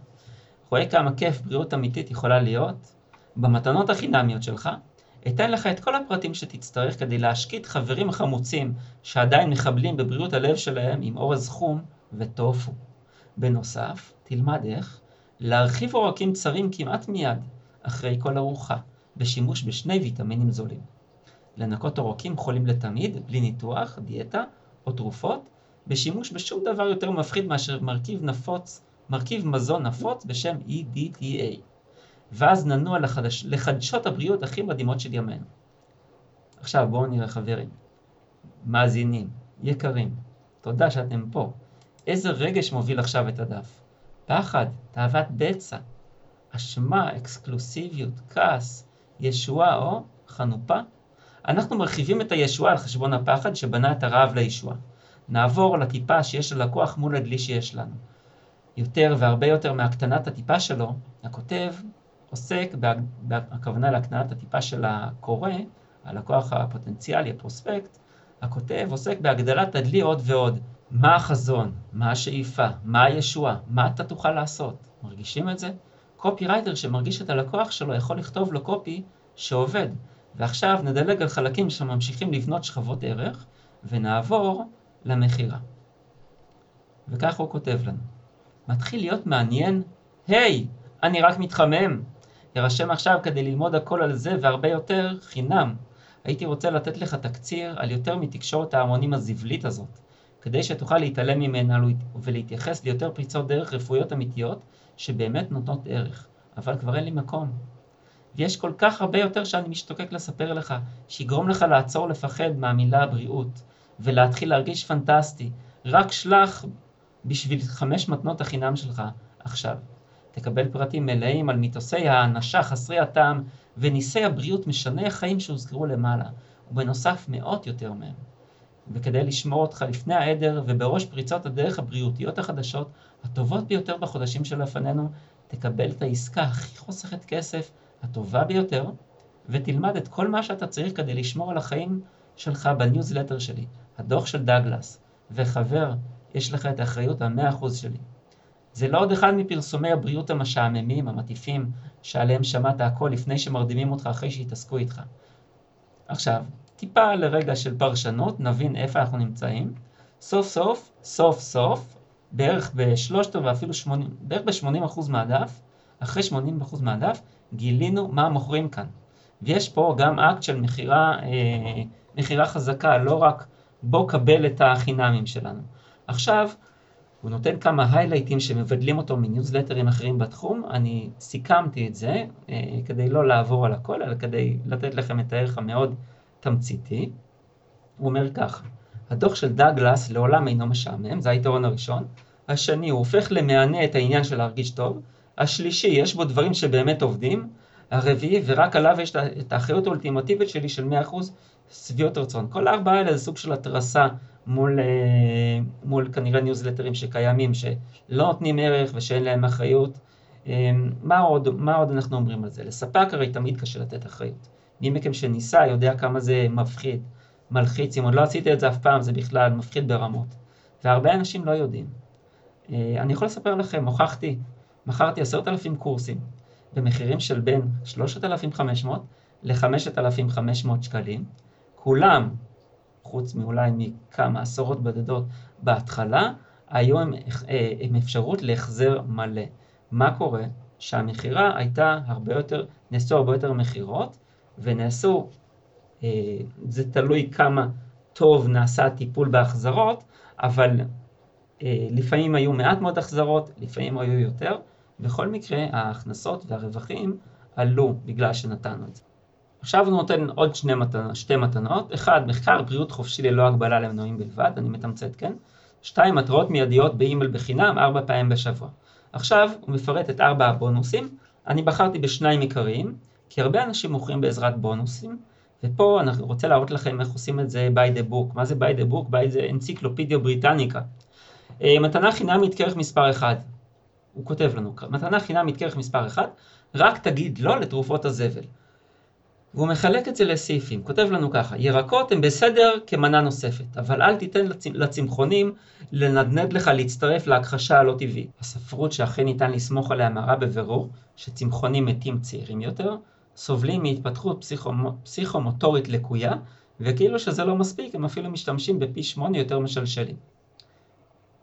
רואה כמה כיף בריאות אמיתית יכולה להיות? במתנות החינמיות שלך, אתן לך את כל הפרטים שתצטרך כדי להשקיט חברים חמוצים שעדיין מחבלים בבריאות הלב שלהם עם אורז חום וטופו. בנוסף, תלמד איך להרחיב עורקים צרים כמעט מיד, אחרי כל ארוחה, בשימוש בשני ויטמינים זולים. לנקות עורקים חולים לתמיד, בלי ניתוח, דיאטה או תרופות, בשימוש בשום דבר יותר מפחיד מאשר מרכיב נפוץ, מרכיב מזון נפוץ בשם EDTA. ואז ננוע לחדש, לחדשות הבריאות הכי מדהימות של ימינו. עכשיו בואו נראה חברים, מאזינים, יקרים, תודה שאתם פה. איזה רגש מוביל עכשיו את הדף? פחד, תאוות בצע, אשמה, אקסקלוסיביות, כעס, ישועה או חנופה? אנחנו מרחיבים את הישועה על חשבון הפחד שבנה את הרעב לישועה. נעבור לטיפה שיש ללקוח מול הדלי שיש לנו. יותר והרבה יותר מהקטנת הטיפה שלו, הכותב עוסק, הכוונה להקטנת הטיפה של הקורא, הלקוח הפוטנציאלי, הפרוספקט, הכותב עוסק בהגדלת הדלי עוד ועוד. מה החזון? מה השאיפה? מה הישועה? מה אתה תוכל לעשות? מרגישים את זה? קופי רייטר שמרגיש את הלקוח שלו יכול לכתוב לו קופי שעובד. ועכשיו נדלג על חלקים שממשיכים לבנות שכבות ערך, ונעבור למכירה. וכך הוא כותב לנו. מתחיל להיות מעניין, היי, hey, אני רק מתחמם. ירשם עכשיו כדי ללמוד הכל על זה והרבה יותר חינם. הייתי רוצה לתת לך תקציר על יותר מתקשורת ההמונים הזבלית הזאת, כדי שתוכל להתעלם ממנה ולהתייחס ליותר פריצות דרך רפואיות אמיתיות שבאמת נותנות ערך, אבל כבר אין לי מקום. ויש כל כך הרבה יותר שאני משתוקק לספר לך, שיגרום לך לעצור לפחד מהמילה הבריאות, ולהתחיל להרגיש פנטסטי. רק שלח בשביל חמש מתנות החינם שלך עכשיו. תקבל פרטים מלאים על מיתוסי האנשה חסרי הטעם וניסי הבריאות משני החיים שהוזכרו למעלה, ובנוסף מאות יותר מהם. וכדי לשמור אותך לפני העדר ובראש פריצות הדרך הבריאותיות החדשות, הטובות ביותר בחודשים שלפנינו, תקבל את העסקה הכי חוסכת כסף, הטובה ביותר, ותלמד את כל מה שאתה צריך כדי לשמור על החיים שלך בניוזלטר שלי, הדוח של דאגלס. וחבר, יש לך את האחריות המאה אחוז שלי. זה לא עוד אחד מפרסומי הבריאות המשעממים, המטיפים, שעליהם שמעת הכל לפני שמרדימים אותך אחרי שהתעסקו איתך. עכשיו, טיפה לרגע של פרשנות, נבין איפה אנחנו נמצאים. סוף סוף, סוף סוף, בערך בשלושת ואפילו שמונים, בערך ב-80% מהדף, אחרי 80% מהדף, גילינו מה מוכרים כאן. ויש פה גם אקט של מכירה, אה, מכירה חזקה, לא רק בוא קבל את החינמים שלנו. עכשיו, הוא נותן כמה היילייטים שמבדלים אותו מניוזלטרים אחרים בתחום, אני סיכמתי את זה אה, כדי לא לעבור על הכל, אלא כדי לתת לכם את הערך המאוד תמציתי. הוא אומר ככה, הדוח של דאגלס לעולם אינו משעמם, זה היתרון הראשון. השני, הוא הופך למענה את העניין של להרגיש טוב. השלישי, יש בו דברים שבאמת עובדים. הרביעי, ורק עליו יש את האחריות האולטימטיבית שלי של 100% שביעות רצון. כל הארבעה האלה זה סוג של התרסה מול, אה, מול כנראה ניוזלטרים שקיימים, שלא נותנים ערך ושאין להם אחריות. אה, מה עוד, מה עוד אנחנו אומרים על זה? לספק הרי תמיד קשה לתת אחריות. מי מכם שניסה יודע כמה זה מפחיד, מלחיץ, אם עוד לא עשיתי את זה אף פעם, זה בכלל מפחיד ברמות. והרבה אנשים לא יודעים. אה, אני יכול לספר לכם, הוכחתי, מכרתי עשרת אלפים קורסים במחירים של בין 3,500 ל-5,500 שקלים. כולם חוץ מאולי מכמה עשרות בודדות בהתחלה, היו עם, אה, אפשרות להחזר מלא. מה קורה? שהמכירה הייתה הרבה יותר, נעשו הרבה יותר מכירות, ונעשו, אה, זה תלוי כמה טוב נעשה הטיפול בהחזרות, אבל אה, לפעמים היו מעט מאוד החזרות, לפעמים היו יותר, בכל מקרה ההכנסות והרווחים עלו בגלל שנתנו את זה. עכשיו הוא נותן עוד שני שתי מתנות. אחד, מחקר בריאות חופשי ללא הגבלה למנועים בלבד, אני מתמצת, כן? שתיים, מטרות מיידיות באימייל בחינם, ארבע פעמים בשבוע. עכשיו הוא מפרט את ארבע הבונוסים. אני בחרתי בשניים עיקריים, כי הרבה אנשים מוכרים בעזרת בונוסים, ופה אני רוצה להראות לכם איך עושים את זה by the book. מה זה by the book? by the אנציקלופידיה בריטניקה. מתנה חינמית כרך מספר 1. הוא כותב לנו, מתנה חינמית כרך מספר 1, רק תגיד לא לתרופות הזבל. והוא מחלק את זה לסעיפים, כותב לנו ככה, ירקות הם בסדר כמנה נוספת, אבל אל תיתן לצמחונים לנדנד לך להצטרף להכחשה הלא טבעית. הספרות שאכן ניתן לסמוך עליה מראה בבירור שצמחונים מתים צעירים יותר, סובלים מהתפתחות פסיכומ... פסיכומוטורית לקויה, וכאילו שזה לא מספיק, הם אפילו משתמשים בפי שמונה יותר משלשלים.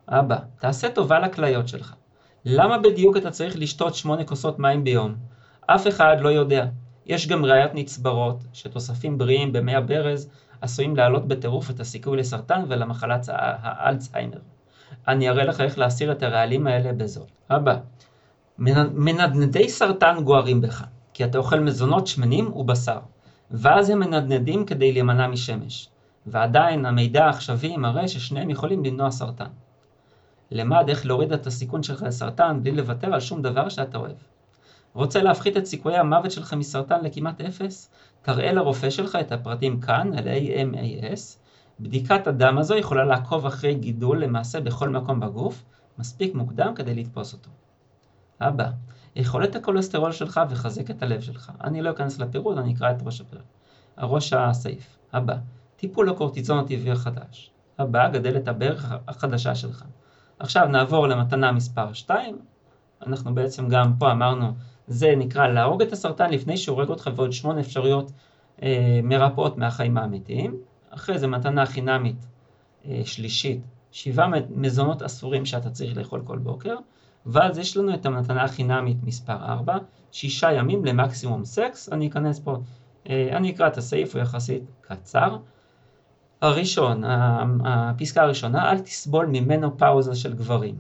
אבא, תעשה טובה לכליות שלך. למה בדיוק אתה צריך לשתות שמונה כוסות מים ביום? אף אחד לא יודע. יש גם ראיות נצברות שתוספים בריאים במי הברז עשויים להעלות בטירוף את הסיכוי לסרטן ולמחלת האלצהיימר. אני אראה לך איך להסיר את הרעלים האלה בזול. הבא, מנדנדי סרטן גוערים בך, כי אתה אוכל מזונות שמנים ובשר, ואז הם מנדנדים כדי להימנע משמש, ועדיין המידע העכשווי מראה ששניהם יכולים למנוע סרטן. למד איך להוריד את הסיכון שלך לסרטן בלי לוותר על שום דבר שאתה אוהב. רוצה להפחית את סיכויי המוות שלך מסרטן לכמעט אפס? תראה לרופא שלך את הפרטים כאן, על AMAS. בדיקת הדם הזו יכולה לעקוב אחרי גידול למעשה בכל מקום בגוף, מספיק מוקדם כדי לתפוס אותו. הבא, יכולת הכולסטרול שלך וחזק את הלב שלך. אני לא אכנס לפירוט, אני אקרא את ראש הפרק. הראש הסעיף. הבא, טיפול הקורטיזון הטבעי החדש. הבא, גדל את הברך החדשה שלך. עכשיו נעבור למתנה מספר 2. אנחנו בעצם גם פה אמרנו, זה נקרא להרוג את הסרטן לפני שהוא הורג אותך ועוד שמונה אפשרויות אה, מרפאות מהחיים האמיתיים. אחרי זה מתנה חינמית אה, שלישית, שבעה מזונות אסורים שאתה צריך לאכול כל בוקר. ואז יש לנו את המתנה החינמית מספר 4, שישה ימים למקסימום סקס. אני אכנס פה, אה, אני אקרא את הסעיף, הוא יחסית קצר. הראשון, הפסקה הראשונה, אל תסבול ממנו פאוזה של גברים.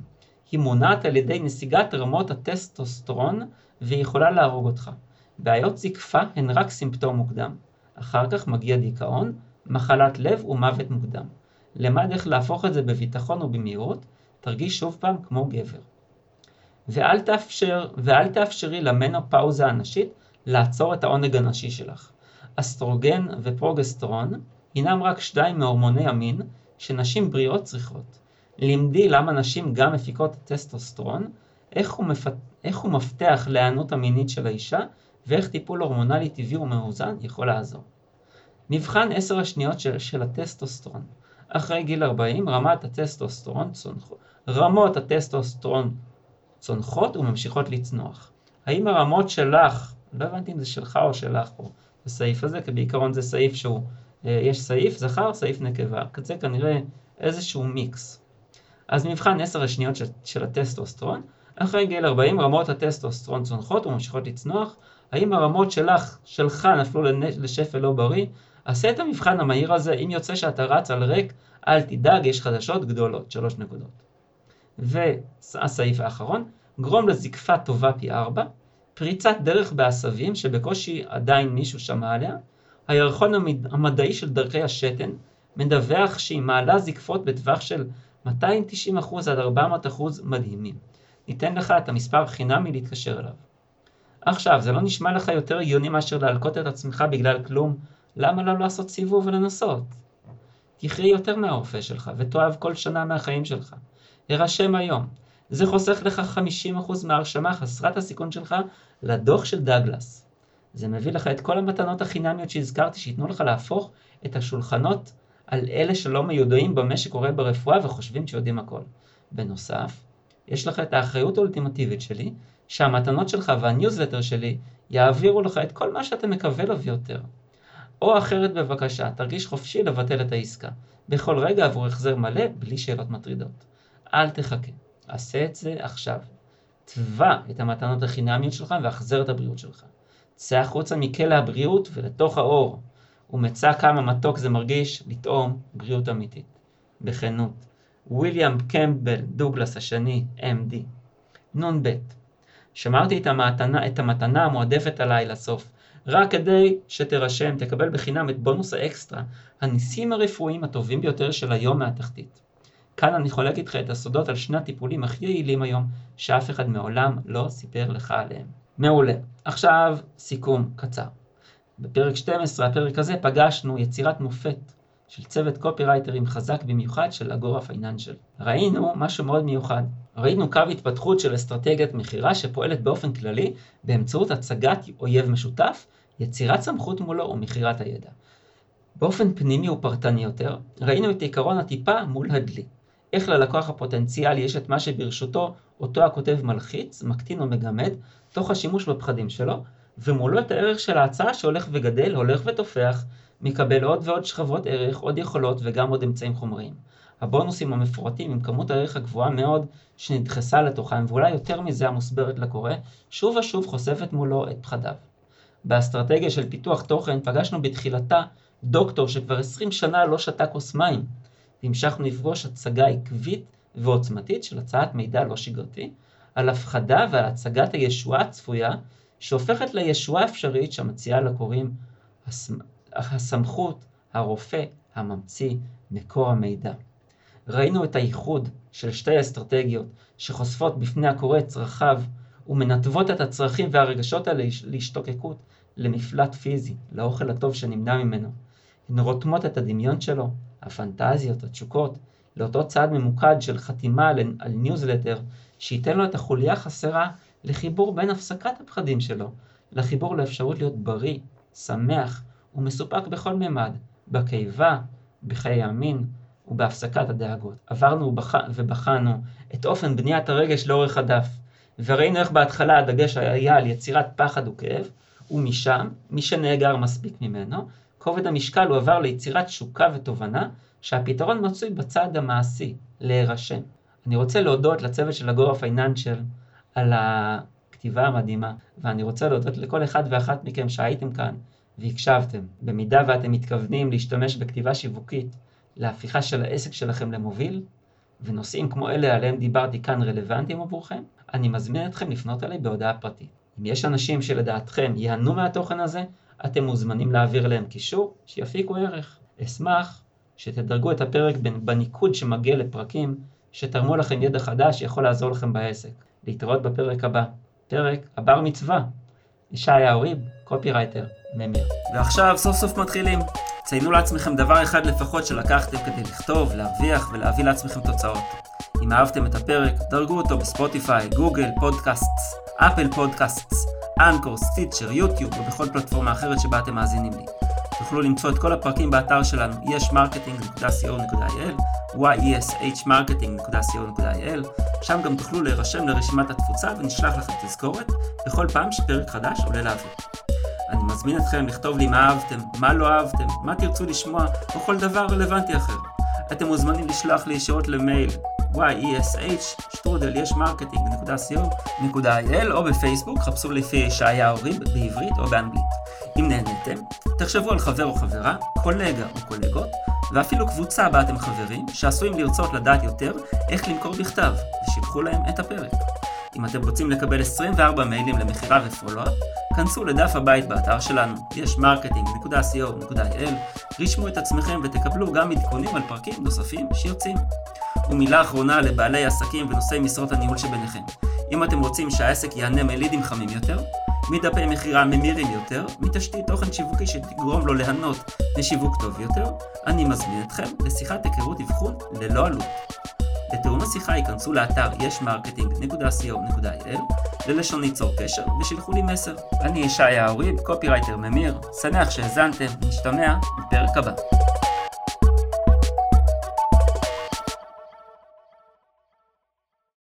היא מונעת על ידי נסיגת רמות הטסטוסטרון והיא יכולה להרוג אותך. בעיות זקפה הן רק סימפטום מוקדם. אחר כך מגיע דיכאון, מחלת לב ומוות מוקדם. למד איך להפוך את זה בביטחון ובמהירות, תרגיש שוב פעם כמו גבר. ואל, תאפשר, ואל תאפשרי למנופאוזה הנשית לעצור את העונג הנשי שלך. אסטרוגן ופרוגסטרון הינם רק שניים מהורמוני המין שנשים בריאות צריכות. לימדי למה נשים גם מפיקות טסטוסטרון, איך הוא, מפת... איך הוא מפתח להיענות המינית של האישה, ואיך טיפול הורמונלי טבעי ומאוזן יכול לעזור. מבחן 10 השניות של, של הטסטוסטרון אחרי גיל 40 רמת הטסטוסטרון צונחות. רמות הטסטוסטרון צונחות וממשיכות לצנוח. האם הרמות שלך, לא הבנתי אם זה שלך או שלך פה, בסעיף הזה, כי בעיקרון זה סעיף שהוא, אה, יש סעיף זכר, סעיף נקבה, זה כנראה איזשהו מיקס. אז מבחן 10 השניות של, של הטסטוסטרון, אחרי גיל 40 רמות הטסטוסטרון צונחות וממשיכות לצנוח, האם הרמות שלך, שלך נפלו לשפל לא בריא? עשה את המבחן המהיר הזה, אם יוצא שאתה רץ על ריק, אל תדאג, יש חדשות גדולות, שלוש נקודות. והסעיף האחרון, גרום לזקפה טובה פי ארבע, פריצת דרך בעשבים שבקושי עדיין מישהו שמע עליה, הירחון המדעי של דרכי השתן מדווח שהיא מעלה זקפות בטווח של 290% עד 400% מדהימים. ניתן לך את המספר חינמי להתקשר אליו. עכשיו, זה לא נשמע לך יותר הגיוני מאשר להלקות את עצמך בגלל כלום? למה לא לעשות סיבוב ולנסות? תחי יותר מהרופא שלך ותאהב כל שנה מהחיים שלך. הרשם היום. זה חוסך לך 50% מההרשמה חסרת הסיכון שלך לדוח של דאגלס. זה מביא לך את כל המתנות החינמיות שהזכרתי שייתנו לך להפוך את השולחנות על אלה שלא מיודעים במה שקורה ברפואה וחושבים שיודעים הכל. בנוסף, יש לך את האחריות האולטימטיבית שלי, שהמתנות שלך והניוזלטר שלי יעבירו לך את כל מה שאתה מקווה לו ויותר. או אחרת בבקשה, תרגיש חופשי לבטל את העסקה, בכל רגע עבור החזר מלא, בלי שאלות מטרידות. אל תחכה, עשה את זה עכשיו. תבע את המתנות החינמיות שלך והחזר את הבריאות שלך. צא החוצה מכלא הבריאות ולתוך האור, ומצא כמה מתוק זה מרגיש לטעום בריאות אמיתית. בכנות. ויליאם קמבל דוגלס השני, MD. נ"ב שמרתי את המתנה, את המתנה המועדפת עליי לסוף, רק כדי שתירשם, תקבל בחינם את בונוס האקסטרה, הניסים הרפואיים הטובים ביותר של היום מהתחתית. כאן אני חולק איתך את הסודות על שני הטיפולים הכי יעילים היום, שאף אחד מעולם לא סיפר לך עליהם. מעולה. עכשיו סיכום קצר. בפרק 12, הפרק הזה, פגשנו יצירת מופת של צוות קופירייטרים חזק במיוחד של אגורה פייננשל. ראינו משהו מאוד מיוחד. ראינו קו התפתחות של אסטרטגיית מכירה שפועלת באופן כללי באמצעות הצגת אויב משותף, יצירת סמכות מולו ומכירת הידע. באופן פנימי ופרטני יותר, ראינו את עיקרון הטיפה מול הדלי. איך ללקוח הפוטנציאלי יש את מה שברשותו אותו הכותב מלחיץ, מקטין או מגמד, תוך השימוש בפחדים שלו, ומולו את הערך של ההצעה שהולך וגדל, הולך ותופח, מקבל עוד ועוד שכבות ערך, עוד יכולות וגם עוד אמצעים חומריים. הבונוסים המפורטים עם כמות הערך הגבוהה מאוד שנדחסה לתוכם, ואולי יותר מזה המוסברת לקורא, שוב ושוב חושפת מולו את פחדיו. באסטרטגיה של פיתוח תוכן פגשנו בתחילתה דוקטור שכבר 20 שנה לא שתה כוס מים, והמשכנו לפגוש הצגה עקבית ועוצמתית של הצעת מידע לא שגרתי, על הפחדה ועל הצגת הישועה הצפויה, שהופכת לישועה אפשרית שמציעה לקוראים הסמכות, הרופא, הממציא, מקור המידע. ראינו את הייחוד של שתי אסטרטגיות שחושפות בפני הקורא את צרכיו ומנתבות את הצרכים והרגשות האלה להשתוקקות למפלט פיזי, לאוכל הטוב שנמנע ממנו. הן רותמות את הדמיון שלו, הפנטזיות, התשוקות, לאותו צעד ממוקד של חתימה על ניוזלטר, שייתן לו את החוליה החסרה לחיבור בין הפסקת הפחדים שלו, לחיבור לאפשרות להיות בריא, שמח ומסופק בכל ממד, בקיבה, בחיי המין ובהפסקת הדאגות. עברנו ובח... ובחנו את אופן בניית הרגש לאורך הדף, וראינו איך בהתחלה הדגש היה על יצירת פחד וכאב, ומשם, משנאגר מספיק ממנו, כובד המשקל הועבר ליצירת תשוקה ותובנה, שהפתרון מצוי בצד המעשי, להירשם. אני רוצה להודות לצוות של הגורה פייננשל על הכתיבה המדהימה, ואני רוצה להודות לכל אחד ואחת מכם שהייתם כאן והקשבתם. במידה ואתם מתכוונים להשתמש בכתיבה שיווקית להפיכה של העסק שלכם למוביל, ונושאים כמו אלה עליהם דיברתי כאן רלוונטיים עבורכם, אני מזמין אתכם לפנות אליי בהודעה פרטית. אם יש אנשים שלדעתכם ייהנו מהתוכן הזה, אתם מוזמנים להעביר להם קישור שיפיקו ערך. אשמח שתדרגו את הפרק בניקוד שמגיע לפרקים שתרמו לכם ידע חדש שיכול לעזור לכם בעסק. להתראות בפרק הבא. פרק הבר מצווה. ישעיהו ריב, קופירייטר, ממיר. ועכשיו סוף סוף מתחילים. ציינו לעצמכם דבר אחד לפחות שלקחתם כדי לכתוב, להרוויח ולהביא לעצמכם תוצאות. אם אהבתם את הפרק, דרגו אותו בספוטיפיי, Google Podcasts, Apple Podcasts, אנקור, סטיצ'ר, יוטיוב ובכל פלטפורמה אחרת שבה אתם מאזינים לי. תוכלו למצוא את כל הפרקים באתר שלנו yesmarketing.co.il yeshmarketing.co.il שם גם תוכלו להירשם לרשימת התפוצה ונשלח לכם תזכורת בכל פעם שפרק חדש עולה לאוויר. אני מזמין אתכם לכתוב לי מה אהבתם, מה לא אהבתם, מה תרצו לשמוע או כל דבר רלוונטי אחר. אתם מוזמנים לשלוח לי ישירות למייל yesh.co.il או בפייסבוק, חפשו לפי ישעיה ריב בעברית או באנגלית. אם נהניתם, תחשבו על חבר או חברה, קולגה או קולגות, ואפילו קבוצה בה אתם חברים, שעשויים לרצות לדעת יותר איך למכור בכתב, ושילחו להם את הפרק. אם אתם רוצים לקבל 24 מיילים למכירה ו follow-up, כנסו לדף הבית באתר שלנו, יש marketing.co.il, רשמו את עצמכם ותקבלו גם עדכונים על פרקים נוספים שיוצאים. ומילה אחרונה לבעלי עסקים ונושאי משרות הניהול שביניכם. אם אתם רוצים שהעסק ייהנה מלידים חמים יותר, מדפי מכירה ממירים יותר, מתשתית תוכן שיווקי שתגרום לו ליהנות משיווק טוב יותר, אני מזמין אתכם לשיחת היכרות אבחון ללא עלות. לתיאום השיחה היכנסו לאתר יש marketing.co.il ללשונית צור קשר ושילחו לי מסר. אני ישעיהו ריב, קופירייטר ממיר, שמח שהאזנתם, נשתמע בפרק הבא.